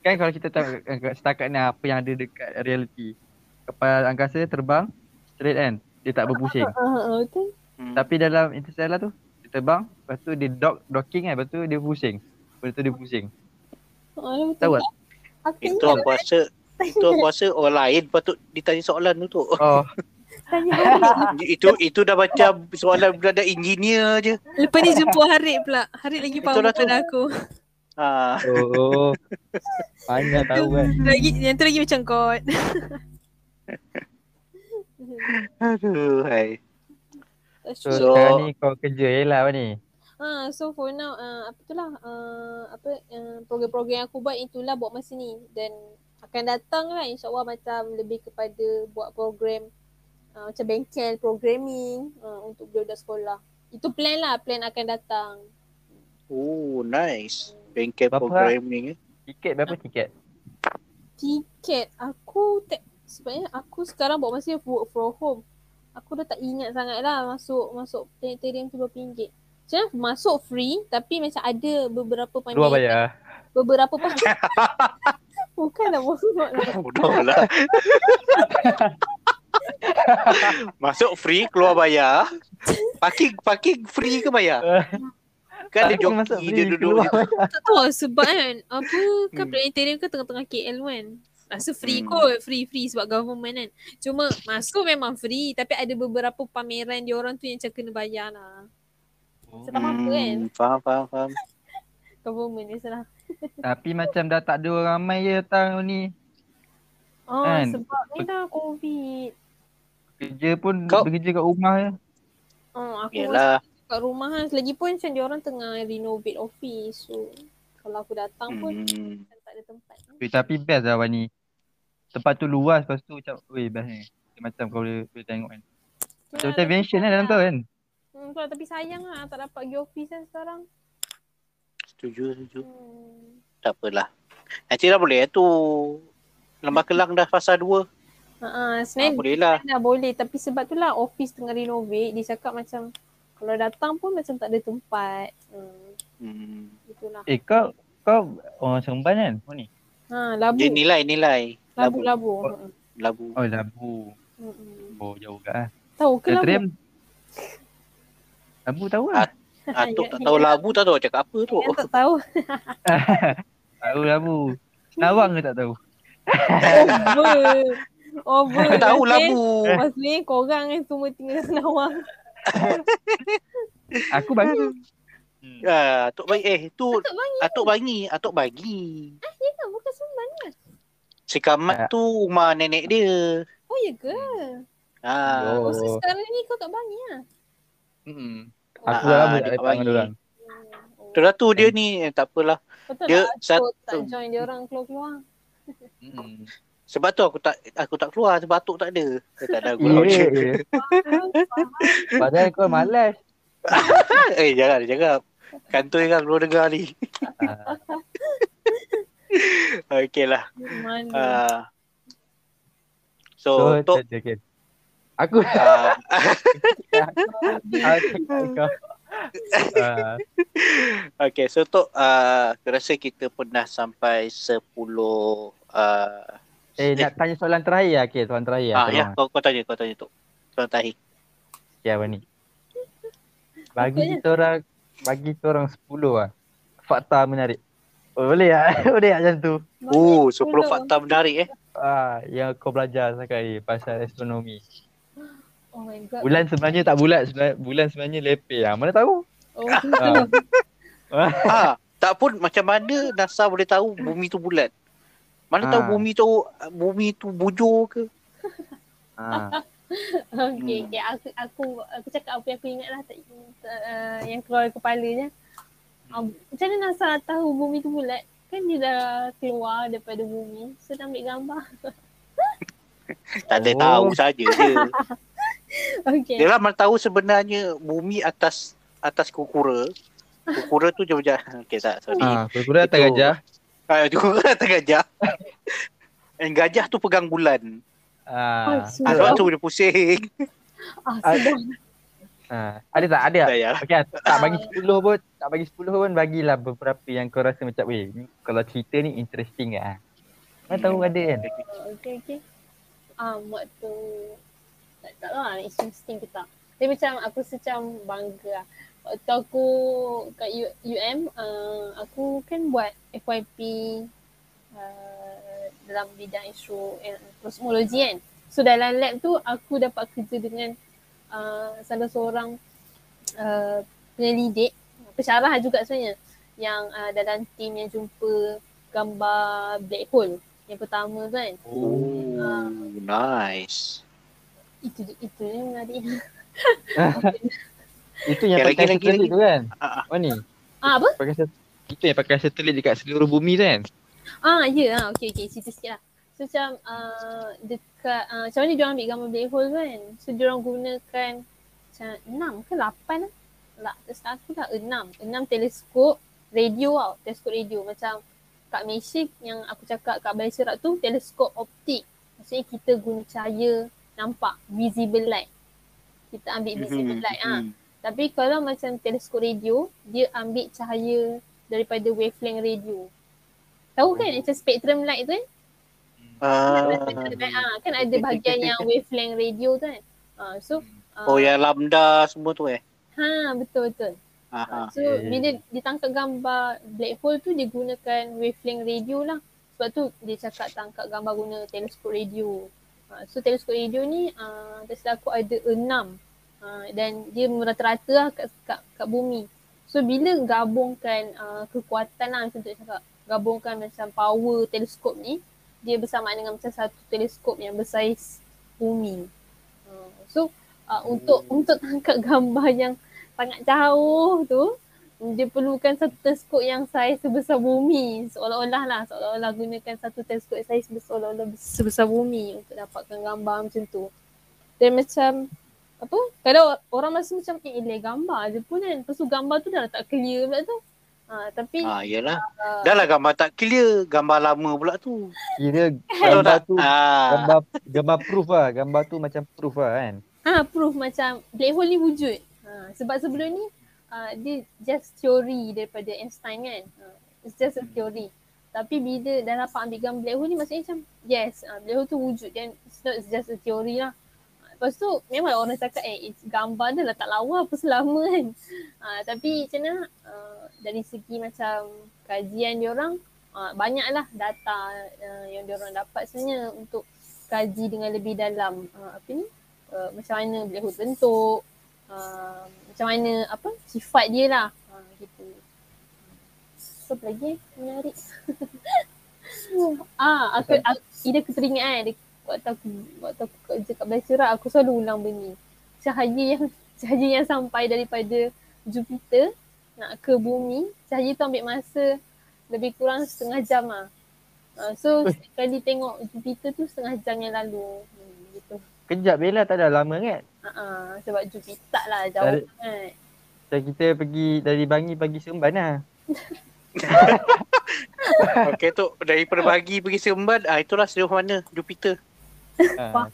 kan kalau kita tahu eh, setakat ni apa yang ada dekat reality. Kapal angkasa terbang straight kan. Dia tak berpusing. Uh, uh, betul. Hmm. Tapi dalam Interstellar tu dia terbang, lepas tu dia dock docking kan, lepas tu dia pusing. Lepas tu dia pusing. Betul. Tahu tak? Aku Itu aku rasa itu aku rasa orang lain patut ditanya soalan tu tu. Oh, tanya Harik. itu itu dah macam soalan budak engineer je. Lepas ni jumpa Harik pula. Harik lagi faham Itulah tu. daripada aku. Ha. oh, oh. Banyak tahu kan. Lagi, yang tu lagi macam kot. Aduh, hai. So, So- sekarang ni kau kerja je lah apa ni? Ha, so for now uh, apa tu lah uh, apa uh, program-program yang aku buat itulah buat masa ni dan akan datang lah insyaAllah macam lebih kepada buat program uh, macam bengkel programming uh, untuk budak sekolah. Itu plan lah, plan akan datang. Oh, nice. Bengkel Berapa? programming eh. Tiket berapa tiket? Tiket aku tak sebenarnya aku sekarang buat masa work from home. Aku dah tak ingat sangat lah masuk masuk planetarium tu berapa ringgit. Sebenarnya masuk free tapi macam ada beberapa Luar pameran bayar. beberapa pameran Bukanlah bodoh lah. Bodoh lah. Masuk free, keluar bayar. Parking parking free ke bayar? Kan dia Parking masuk joki free, dia duduk keluar. Tak tahu sebab kan apa kan Hmm. planetarium kan tengah-tengah KL kan. Rasa free Hmm. kot, free-free sebab government kan. Cuma masuk memang free tapi ada beberapa pameran dia orang tu yang macam kena bayar lah. Saya tak apa kan. Hmm, faham, faham, faham. Government ni salah. Tapi macam dah tak ada orang ramai je datang ni. Oh Kan? sebab ni dah covid. Kerja pun Kau- bekerja kat rumah je. Oh, aku Yelah. kat rumah kan. Lagipun macam dia orang tengah renovate office. So kalau aku datang pun Hmm. macam tak ada tempat. Eh, tapi best lah Wani. Tempat tu luas lepas tu macam weh best ni. Macam kau boleh, boleh tengok kan. Macam, macam mansion kan dalam tu kan. Hmm, tu lah, tapi sayang lah tak dapat pergi office kan sekarang. Setuju, setuju. Hmm. Tak apalah. Nanti dah boleh tu. Lembah Kelang dah fasa 2. Ha, Ah, sebenarnya boleh lah. dah boleh tapi sebab tu lah office tengah renovate dia cakap macam kalau datang pun macam tak ada tempat. Hmm, Hmm. itulah. Eh kau kau orang Seremban kan? Kau ni? Ha, labu. Dia nilai, nilai. labu Labu. labu. Oh. Labu. Oh Labu. Hmm. hmm. Oh jauh kat lah. Tahu ke labu? Catherine. Labu tahu lah. Atuk Ya, tak ya. tahu labu tak tahu cakap apa tu. Tak tahu. tahu Labu. Nawang ke tak tahu? Over. Over. Aku tahu labu. Maksudnya korang kan semua tinggal senawang. Aku bagi. Hmm. Ah, Atuk bagi eh tu Tak bagi. Atuk bagi, Atuk bagi. Ya kan? Bukan semban kan? Sekamat Ah. tu rumah nenek dia. Oh ya ke? Ah. Oh, so Oh. sekarang ni kau tak bagi lah? Hmm. Ah, Aku dah lama dia tak lepak dengan bagi. orang. Hmm. Oh. Tu dia ni eh, tak apalah. Betul Dia lah sat- aku tak join dia orang keluar-keluar. Hmm. Sebab tu aku tak aku tak keluar sebab Atuk tak ada. Tak ada aku. Ya. Padahal kau malas. eh jangan jangan. Kantoi kan keluar dengar ni. Ah, Okey lah. Ah. so, so, tak- okay. Aku ah, kau. Ah, Okay, so Tok, uh, aku rasa kita pernah sampai 10 uh, eh nak tanya soalan terakhir lah. Okay, soalan terakhir lah. ah, ya, kau, kau tanya, kau tanya Tok. Soalan terakhir. Okay, apa ni? Bagi kita orang bagi kita orang 10 lah. Fakta menarik. Oh, boleh tak? boleh tak macam tu? Oh, 10 pula. fakta menarik eh. Ah, yang kau belajar sekarang ni pasal astronomi. Oh my god. Bulan sebenarnya tak bulat, sebenarnya- bulan sebenarnya lepeh lah. Mana tahu? Oh, Ah. ha, tak pun macam mana NASA boleh tahu bumi tu bulat? Mana tahu Ah. bumi tu bumi tu bujur ke? Ah. okay, Hmm. okay. Aku, aku, aku cakap apa yang aku ingat lah. Tak, uh, yang keluar dari kepalanya. Uh, macam mana NASA tahu bumi tu bulat? Kan dia dah keluar daripada bumi. So, dia ambil gambar. Tak ada Oh. tahu saja je. Okay. Dia lah mana tahu sebenarnya bumi atas atas kukura. Kukura tu je macam Okay tak sorry. Ah, kura-kura atas Itu. gajah. Ah, kukura atas gajah. And gajah tu pegang bulan. Ah, Ah, Ah, sebab tu dia pusing. Ah, Ah, ah. Ada tak? Ada tak? Okey, tak bagi 10 pun, tak bagi 10 pun bagilah beberapa yang kau rasa macam weh, kalau cerita ni interesting ah. Mana tahu ada kan? Ah, Okay, okay. Ah, waktu tak tak lah interesting ke tak. Tapi macam aku rasa macam bangga lah. Waktu aku kat U, UM, uh, aku kan buat FYP uh, dalam bidang isu eh, kosmologi kan. So dalam lab tu aku dapat kerja dengan uh, salah seorang uh, penyelidik, pensyarah juga sebenarnya yang uh, dalam tim yang jumpa gambar black hole yang pertama tu kan. Oh, nice. Itu itu yang menarik. Itu yang Okay, pakai lagi, satelit lagi. tu kan? Ah, Mana ni? Ah apa? Pakai sat- itu yang pakai satelit dekat seluruh bumi tu kan? Ah ya yeah, ah okey okey cerita sikit lah. So macam uh, dekat uh, macam mana dia orang ambil gambar black hole tu kan. So dia orang gunakan macam enam ke lapan lah. Tak terserah aku lah enam. Enam teleskop radio tau. Teleskop radio macam kat Malaysia yang aku cakap kat Balai Serak tu teleskop optik. Maksudnya kita guna cahaya nampak visible light. Kita ambil visible Mhm, light ah. mhm. Tapi kalau macam teleskop radio, dia ambil cahaya daripada wavelength radio. Tahu kan macam spectrum light tu kan? Ah. Spectrum light, ah, kan ada bahagian yang wavelength radio tu kan? Ah, so ah, Oh, yang lambda semua tu eh. ha betul betul. Aha. So Ya, ya, bila ditangkap gambar black hole tu dia gunakan wavelength radio lah. Sebab tu dia cakap tangkap gambar guna teleskop radio. Uh, so teleskop radio ni uh, aku ada enam. Uh, dan dia merata-rata lah kat, kat, kat bumi. So bila gabungkan uh, kekuatan lah macam tu cakap. Gabungkan macam power teleskop ni. Dia bersamaan dengan macam satu teleskop yang bersaiz bumi. Uh, so uh, untuk untuk tangkap gambar yang sangat jauh tu dia perlukan satu teleskop yang saiz sebesar bumi seolah-olah lah seolah-olah gunakan satu teleskop saiz seolah-olah sebesar bumi untuk dapatkan gambar macam tu dan macam apa kadang orang rasa macam eh ilai gambar je pun kan lepas tu gambar tu dah tak clear pula tu ha, tapi Ah, yelah. uh, Dah lah gambar tak clear. Gambar lama pula tu. Kira gambar tak? tu Ah. gambar gambar proof lah. Gambar tu macam proof lah kan? ah proof macam black hole ni wujud ha, sebab sebelum ni uh, dia just teori daripada Einstein kan uh, it's just a theory tapi bila dah dapat ambil gambar black hole ni maksudnya macam yes uh, black hole tu wujud dan it's not it's just a theory lah Lepas tu memang orang cakap eh gambar dia lah tak lawa apa selama kan. Uh, tapi macam mana uh, dari segi macam kajian diorang uh, banyaklah data uh, yang diorang dapat sebenarnya untuk kaji dengan lebih dalam uh, apa ni uh, macam mana hole bentuk uh, macam mana apa sifat dia lah uh, gitu. So lagi eh? menarik. ah aku, aku ide aku teringat kan dia, waktu aku waktu aku kerja kat Balai Serak aku selalu ulang benda ni. Cahaya yang cahaya yang sampai daripada Jupiter nak ke bumi, cahaya tu ambil masa lebih kurang setengah jam lah. Uh, so sekali tengok Jupiter tu setengah jam yang lalu. Hmm, gitu. Kejap Bella tak ada lama kan? Uh-uh, sebab Jupiter lah jauh Dari- sangat. Macam kita pergi dari Bangi pagi Seremban lah. Okey tu daripada pagi pergi Seremban, ah itulah sejauh mana Jupiter. Ha.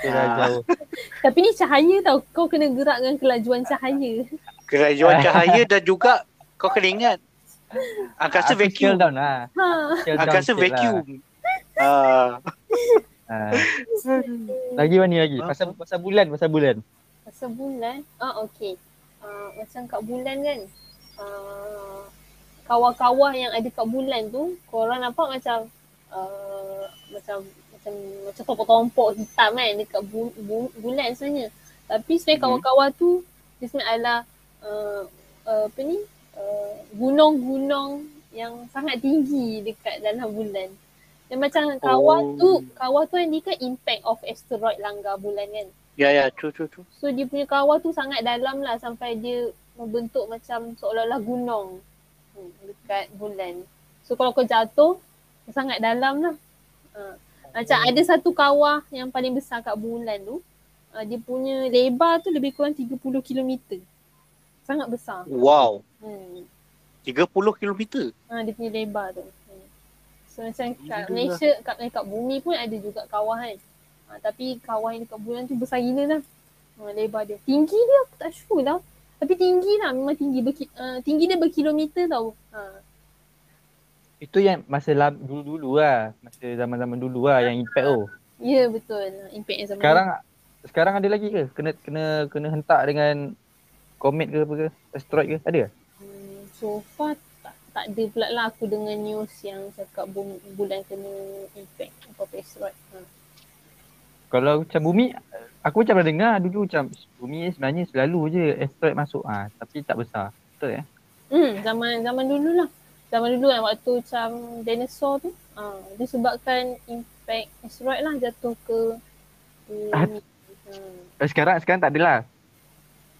Dah Ah. jauh. Tapi ni cahaya tau. Kau kena gerak dengan kelajuan cahaya. Kerajuan cahaya dan juga kau kena ingat angkasa Aku vacuum. down lah. Ha. Down Angkasa sikit vacuum. Ah, Lah. Ha. Lagi mana lagi? Pasal pasal bulan, pasal bulan. Pasal bulan. Ah okey. Uh, macam kat bulan kan. Uh, kawah-kawah yang ada kat bulan tu, korang nampak macam uh, macam macam macam tompok-tompok hitam kan dekat bu, bu, bulan sebenarnya. Tapi sebenarnya Mhm. kawah-kawah tu dia sebenarnya adalah uh, uh, apa ni? Uh, gunung-gunung yang sangat tinggi dekat dalam bulan. Dan macam kawah Oh. tu, kawah tu yang kan impact of asteroid langgar bulan kan. ya ya, true true true. So dia punya kawah tu sangat dalam lah sampai dia membentuk macam seolah-olah gunung hmm, dekat bulan. So kalau kau jatuh, sangat dalam lah. Uh, macam ada satu kawah yang paling besar kat bulan tu. uh, dia punya lebar tu lebih kurang 30 km. Sangat besar. Wow. Hmm. 30 km. Ha, dia punya lebar tu. Hmm. So macam kat Gila. Malaysia, kat, kat bumi pun ada juga kawah kan. Ha, tapi kawah yang dekat bulan tu besar gila lah. Ha, lebar dia. Tinggi dia aku tak sure lah. Tapi tinggi lah, memang tinggi. Berki, uh, tinggi dia berkilometer tau. Ha. Itu yang masa lam, dulu-dulu lah. Masa zaman-zaman dulu lah yang impact tu. Ya betul. Impact yang sama. Sekarang sekarang ada lagi ke? Kena kena kena hentak dengan komet ke apa ke? Asteroid ke? Ada ke? Hmm, so far tak, tak ada pula lah aku dengan news yang cakap bum, bulan kena impact apa-apa asteroid. Ha. Kalau macam bumi, aku macam pernah dengar dulu macam bumi sebenarnya selalu je asteroid masuk ah tapi tak besar. Betul ya? Hmm, zaman zaman dulu lah. Zaman dulu kan waktu macam dinosaur tu, ha, disebabkan impact asteroid lah jatuh ke bumi. Hmm. Eh, sekarang sekarang tak adalah.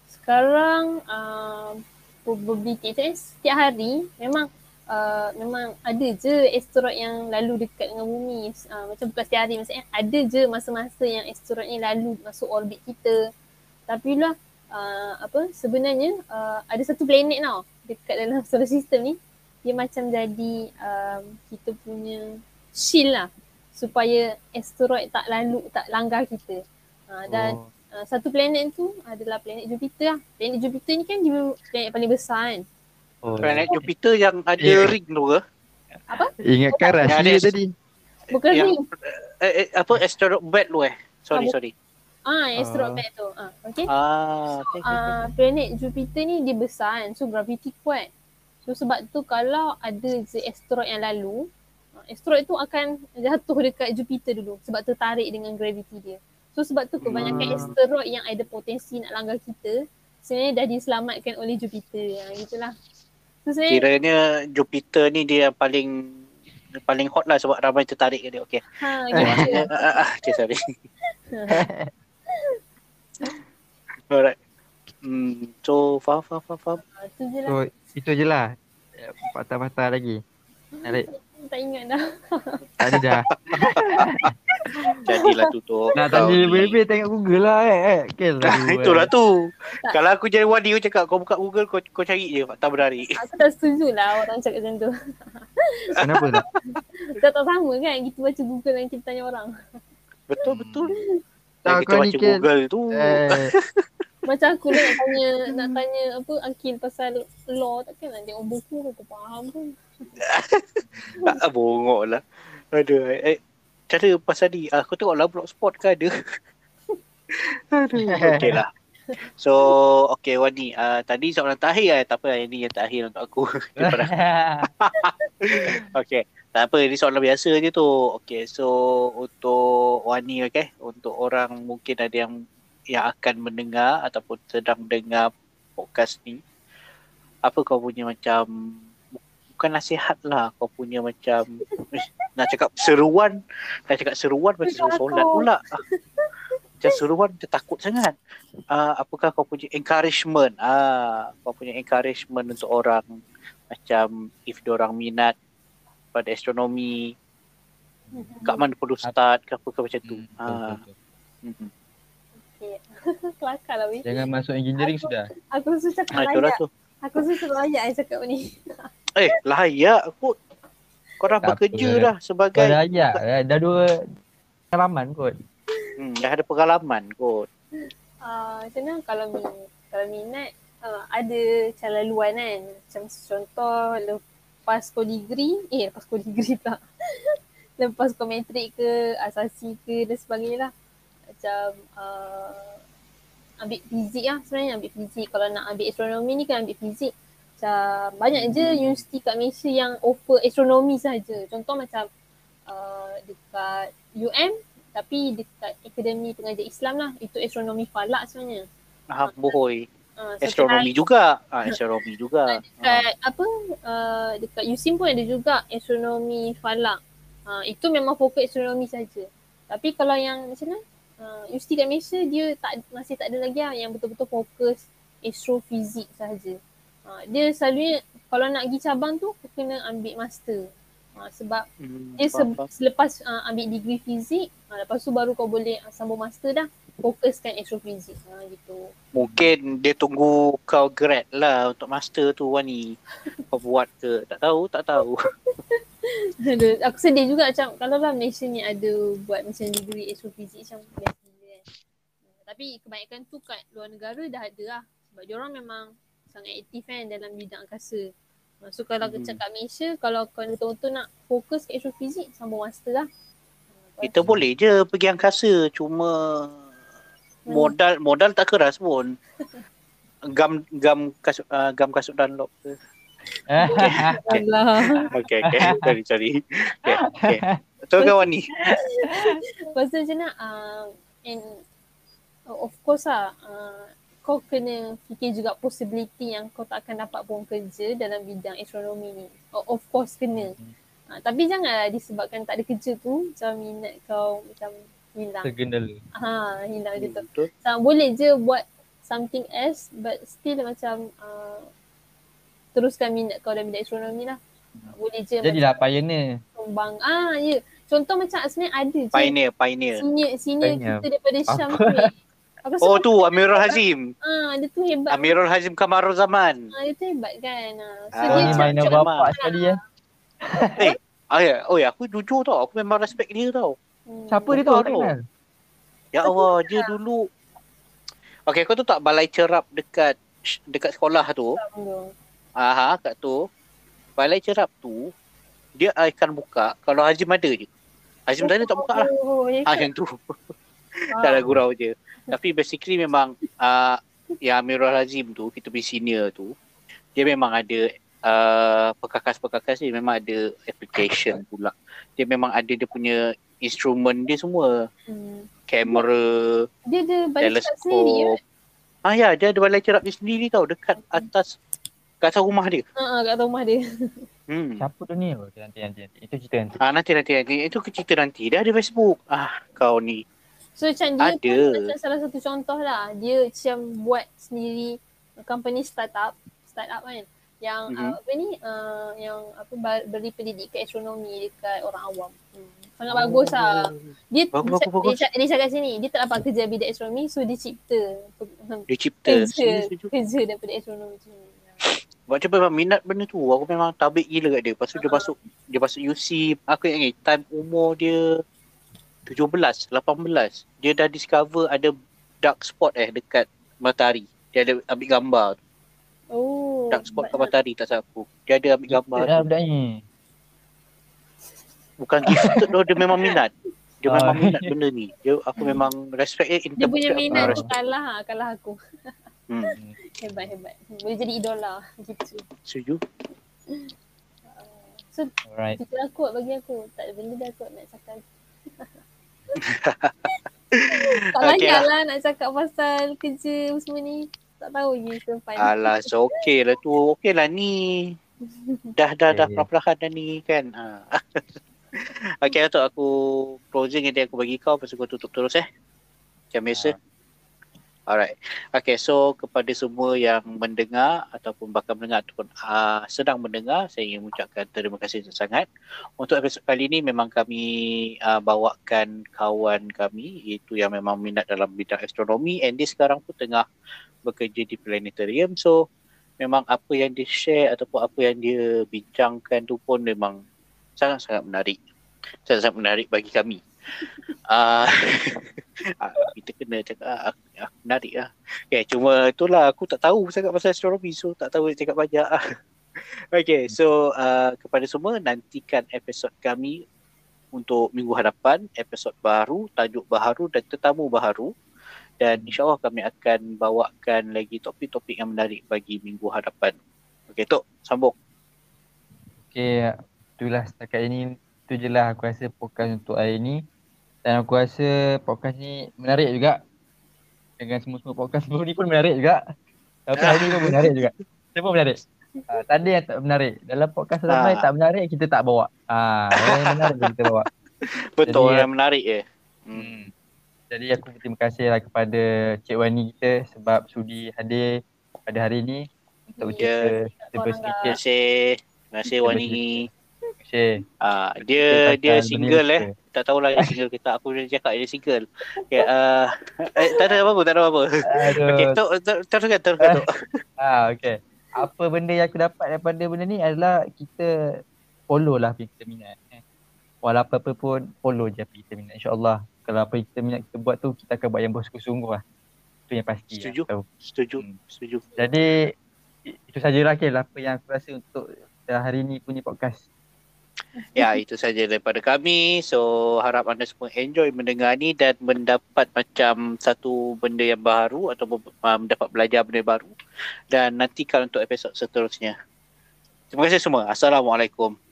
Sekarang uh, probability tu eh, setiap hari memang uh, memang ada je asteroid yang lalu dekat dengan bumi. Uh, macam bukan setiap hari maksudnya ada je masa-masa yang asteroid ni lalu masuk orbit kita. Tapi lah uh, apa sebenarnya uh, ada satu planet tau dekat dalam solar system ni dia macam jadi um, kita punya shield lah supaya asteroid tak lalu tak langgar kita. Uh, dan Oh. Uh, satu planet tu adalah planet Jupiter lah. Planet Jupiter ni kan dia planet paling besar kan. Oh. Planet Jupiter yang ada Ya. ring tu ke? Ingatkan Yang rahsia ada- tadi. Bukan Yang- ring. Eh, eh, apa asteroid belt tu eh? Sorry, Ah, sorry. Ah, asteroid Ah. belt tu. Ah, okay. Ah, okay, okay. Ah, planet Jupiter ni dia besar kan. So gravity kuat. So sebab tu kalau ada je asteroid yang lalu, asteroid tu akan jatuh dekat Jupiter dulu sebab tertarik dengan gravity dia. So sebab tu kebanyakan Hmm. asteroid yang ada potensi nak langgar kita sebenarnya dah diselamatkan oleh Jupiter. Ha, gitulah. So sebenarnya Kiranya Jupiter ni dia yang paling paling hot lah sebab ramai tertarik ke dia. Okay. ha, gitu. Ah, ah, ah, okay, sorry. Alright. Hmm, so faham, faham, faham, faham. Ah, tu je lah. So itu je lah. Patah-patah lagi. Narik. Tak ingat dah. Tak ada dah. Jadilah tutup. Nak tanya lebih-lebih tengok Google lah eh. eh. Okay, Itulah tu. Tak. Kalau aku jadi wadi kau cakap kau buka Google kau kau cari je fakta menarik. Aku tak setuju lah orang cakap macam tu. Kenapa tak? Tak tak sama kan kita baca Google dan kita tanya orang. Betul betul. Tak, kita baca Google tu. Eh, Macam aku lah nak tanya nak tanya apa Akil pasal law takkan nak tengok buku aku faham pun. Tak bongok lah. Aduh. Eh, cara pasal ni aku tengok lah blogspot ke ada. Aduh. Okay lah. So, okay Wani. Uh, tadi soalan terakhir lah. Tak apa, ini yang terakhir untuk aku. Daripada Okay. Tak apa, ini soalan biasa je tu. Okay, so untuk Wani, okay. Untuk orang mungkin ada yang yang akan mendengar ataupun sedang mendengar podcast ni. Apa kau punya macam, bukan nasihat lah. Kau punya macam, eh, nak cakap seruan. Nak cakap seruan macam Takut. solat pula. Macam seruan macam takut sangat. Uh, apakah kau punya encouragement? Ah, kau punya encouragement untuk orang macam if orang minat pada astronomi, kat mana perlu start ke apa ke macam tu. Hmm, betul, Ah, betul. Kelakar lah weh. Jangan masuk engineering sudah. Aku rasa cakap Ah, layak. tu. Aku rasa layak yang cakap ni. Eh, layak kot. Kau dah Tak bekerja apa. dah Kau sebagai dah eh, Dah dua pengalaman kot. hmm, dah ada pengalaman kot. Uh, macam mana kalau minat, kalau minat uh, ada cara laluan kan. Macam contoh lepas kau degree, eh lepas kau degree pula. lepas kau matrik ke, asasi ke dan sebagainya lah. Macam uh, ambil fizik lah sebenarnya ambil fizik. Kalau nak ambil astronomi ni kan ambil fizik. Macam banyak je universiti kat Malaysia yang offer astronomi saja. Contoh macam uh, dekat UM tapi dekat Akademi Pengajar Islam lah. Itu astronomi falak sebenarnya. Ah, bohoi. Uh, Astronomi hari juga. Ah, astronomi juga. Ah. Dekat apa uh, dekat USIM pun ada juga astronomi falak. Uh, itu memang fokus astronomi saja. Tapi kalau yang macam mana? Uh, universiti kat Malaysia dia tak masih tak ada lagi lah yang betul-betul fokus astrofizik sahaja. Uh, dia selalunya kalau nak pergi cabang tu kena ambil master. Uh, sebab Hmm, dia se- selepas uh, ambil degree fizik, uh, lepas tu baru kau boleh uh, sambung master dah. fokuskan astrofizik ha, gitu. Mungkin dia tunggu kau grad lah untuk master tu Wani. Kau buat ke? Tak tahu, tak tahu. Aduh, aku sedih juga macam kalau lah Malaysia ni ada buat macam degree astrofizik macam best gila kan. Tapi kebanyakan tu kat luar negara dah ada lah. Sebab dia orang memang sangat aktif kan dalam bidang angkasa. So kalau Hmm. kat Malaysia, kalau kau betul-betul nak fokus kat astrofizik, sambung master lah. Kita boleh je pergi angkasa cuma Hmm. modal modal tak keras pun. Gam gam kasut uh, gam kasut Dunlop ke. Allah. Okay, okay. sorry, sorry. Okay, okay. So kawan ni. Lepas tu macam mana, uh, and uh, of course lah, uh, kau kena fikir juga possibility yang kau tak akan dapat pun kerja dalam bidang astronomi ni. O- Of course kena. Uh, tapi janganlah disebabkan tak ada kerja tu macam minat kau macam hilang. Tergendala. Ha, hilang gitu. Betul. So, boleh je buat something else but still macam uh, teruskan minat kau dalam bidang astronomi lah. Boleh je Jadilah pioneer. sumbang. Ah, ya. Contoh macam sebenarnya ada je. Pioneer, pioneer. Senior, senior Pioneer. kita daripada Syam Apa? tu. eh. Aku Oh tu Amirul Hazim. Ah, dia tu hebat. Amirul Hazim Kamarul Zaman. Ah, dia tu hebat kan. Ah. So Ah, dia ni macam- bapak sekali ya. Ah ya, oh ya, aku jujur tau. Aku memang respect dia tau. hmm, Siapa dia tu? Aku kenal. Ya Allah, dia dulu Okay, kau tu tak balai cerap dekat dekat sekolah tu. tak. Aha, kat tu. Balai cerap tu dia akan buka kalau Hazim ada je. Hazim tak ada tak buka lah. Oh, ya Ah, yang tu. Ah. tak ada gurau je. Tapi basically memang uh, yang Amirul Hazim tu, kita punya senior tu, dia memang ada uh, perkakas-perkakas dia memang ada application pula. Dia memang ada dia punya instrumen dia semua. Hmm. Kamera, Dia ada balik kat sendiri ya? Ah ya, dia ada balai cerap dia sendiri tau dekat atas kat atas rumah dia. Ha, kat rumah dia. Hmm. Siapa tu ni? Oh, nanti, nanti, nanti. Itu cerita nanti. Ah nanti nanti nanti itu cerita nanti. Dia ada Facebook. Ah kau ni. So macam dia Ada. pun macam salah satu contoh lah. Dia macam buat sendiri company startup, startup kan. Yang Mhm. uh, apa ni, uh, yang apa beri pendidikan astronomi dekat orang awam. Hmm. Sangat bagus lah. Dia, Bagus, dia, bagus, dia, dia cakap sini, dia tak dapat kerja bidang astronomi so dia cipta Dia cipta. kerja, kerja daripada astronomi macam ni. Sebab dia memang minat benda tu. Aku memang tabik gila kat dia. Lepas tu dia Ah. masuk dia masuk UC. Aku ingat time umur dia 17, 18. Dia dah discover ada dark spot eh dekat matahari. Dia ada ambil gambar. tu. Oh. Dark spot kat matahari tak salah aku. Dia ada ambil gambar Dah budak ni. Bukan gifted tu. Dia memang minat. Dia Ah. memang minat benda ni. Dia aku memang respect dia. in Dia punya minat ah, tu kalah, kalah aku. Hmm. Hebat, hebat. Boleh jadi idola gitu. Setuju. So, Alright. Itu lah kot bagi aku. Tak ada benda dah kot nak cakap. tak Okay banyak lah nak cakap pasal kerja semua ni. Tak tahu je sempat. Alah, so okay lah tu. Okay lah ni. Dah, dah, dah Okay. perlahan dah ni kan. Ha. okay, untuk aku closing nanti aku bagi kau. Tu kau tutup terus eh. Macam biasa. Alright. Okay, so kepada semua yang mendengar ataupun bakal mendengar ataupun uh, sedang mendengar, saya ingin mengucapkan terima kasih sangat. Untuk episod kali ini memang kami uh, bawakan kawan kami iaitu yang memang minat dalam bidang astronomi and dia sekarang pun tengah bekerja di planetarium. So memang apa yang dia share ataupun apa yang dia bincangkan tu pun memang sangat-sangat menarik. Sangat-sangat menarik bagi kami. Uh, kita kena cakap ah, ah, menarik lah. Okay, cuma itulah aku tak tahu sangat pasal astronomi so tak tahu nak cakap banyak. okay, so uh, kepada semua nantikan episod kami untuk minggu hadapan, episod baru, tajuk baharu dan tetamu baharu. Dan insyaAllah kami akan bawakan lagi topik-topik yang menarik bagi minggu hadapan. Okay, Tok, sambung. Okay, itulah setakat ini. Itu je lah aku rasa podcast untuk hari ni. Dan aku rasa podcast ni menarik juga. Dengan semua-semua podcast sebelum ni pun menarik juga. Tapi hari ni pun menarik juga. Pun menarik. Uh, tak ada yang tak menarik. Dalam podcast ramai Ah. tak menarik, kita tak bawa. Ah, yang menarik kita bawa. Betul, Jadi, yang menarik je. Hmm. Hmm. Jadi aku berterima kasih lah kepada Cik Wani kita sebab sudi hadir pada hari ini untuk bercerita kita Orang bersedikit Terima kasih. Terima kasih Wani. Ah, dia dia Kekal single benda eh. Tak tahulah dia single ke tak. Aku dah cakap dia single. Okay, uh, eh, tak ada apa-apa, tak ada apa-apa. Aduh. Okay, tu, teruskan, teruskan. Tok. Ah, okay. Apa benda yang aku dapat daripada benda ni adalah kita follow lah apa yang kita minat. Eh. Walau apa-apa pun follow je apa kita minat. InsyaAllah kalau apa yang kita minat kita buat tu kita akan buat yang bersungguh-sungguh lah. Itu yang pasti. lah, Setuju. tahu. Setuju, Hmm. setuju. Jadi itu sajalah Kil apa yang aku rasa untuk uh, hari ni punya podcast. Ya, itu saja daripada kami. So, harap anda semua enjoy mendengar ni dan mendapat macam satu benda yang baru atau uh, mendapat belajar benda baru. Dan nantikan untuk episod seterusnya. Terima kasih semua. Assalamualaikum.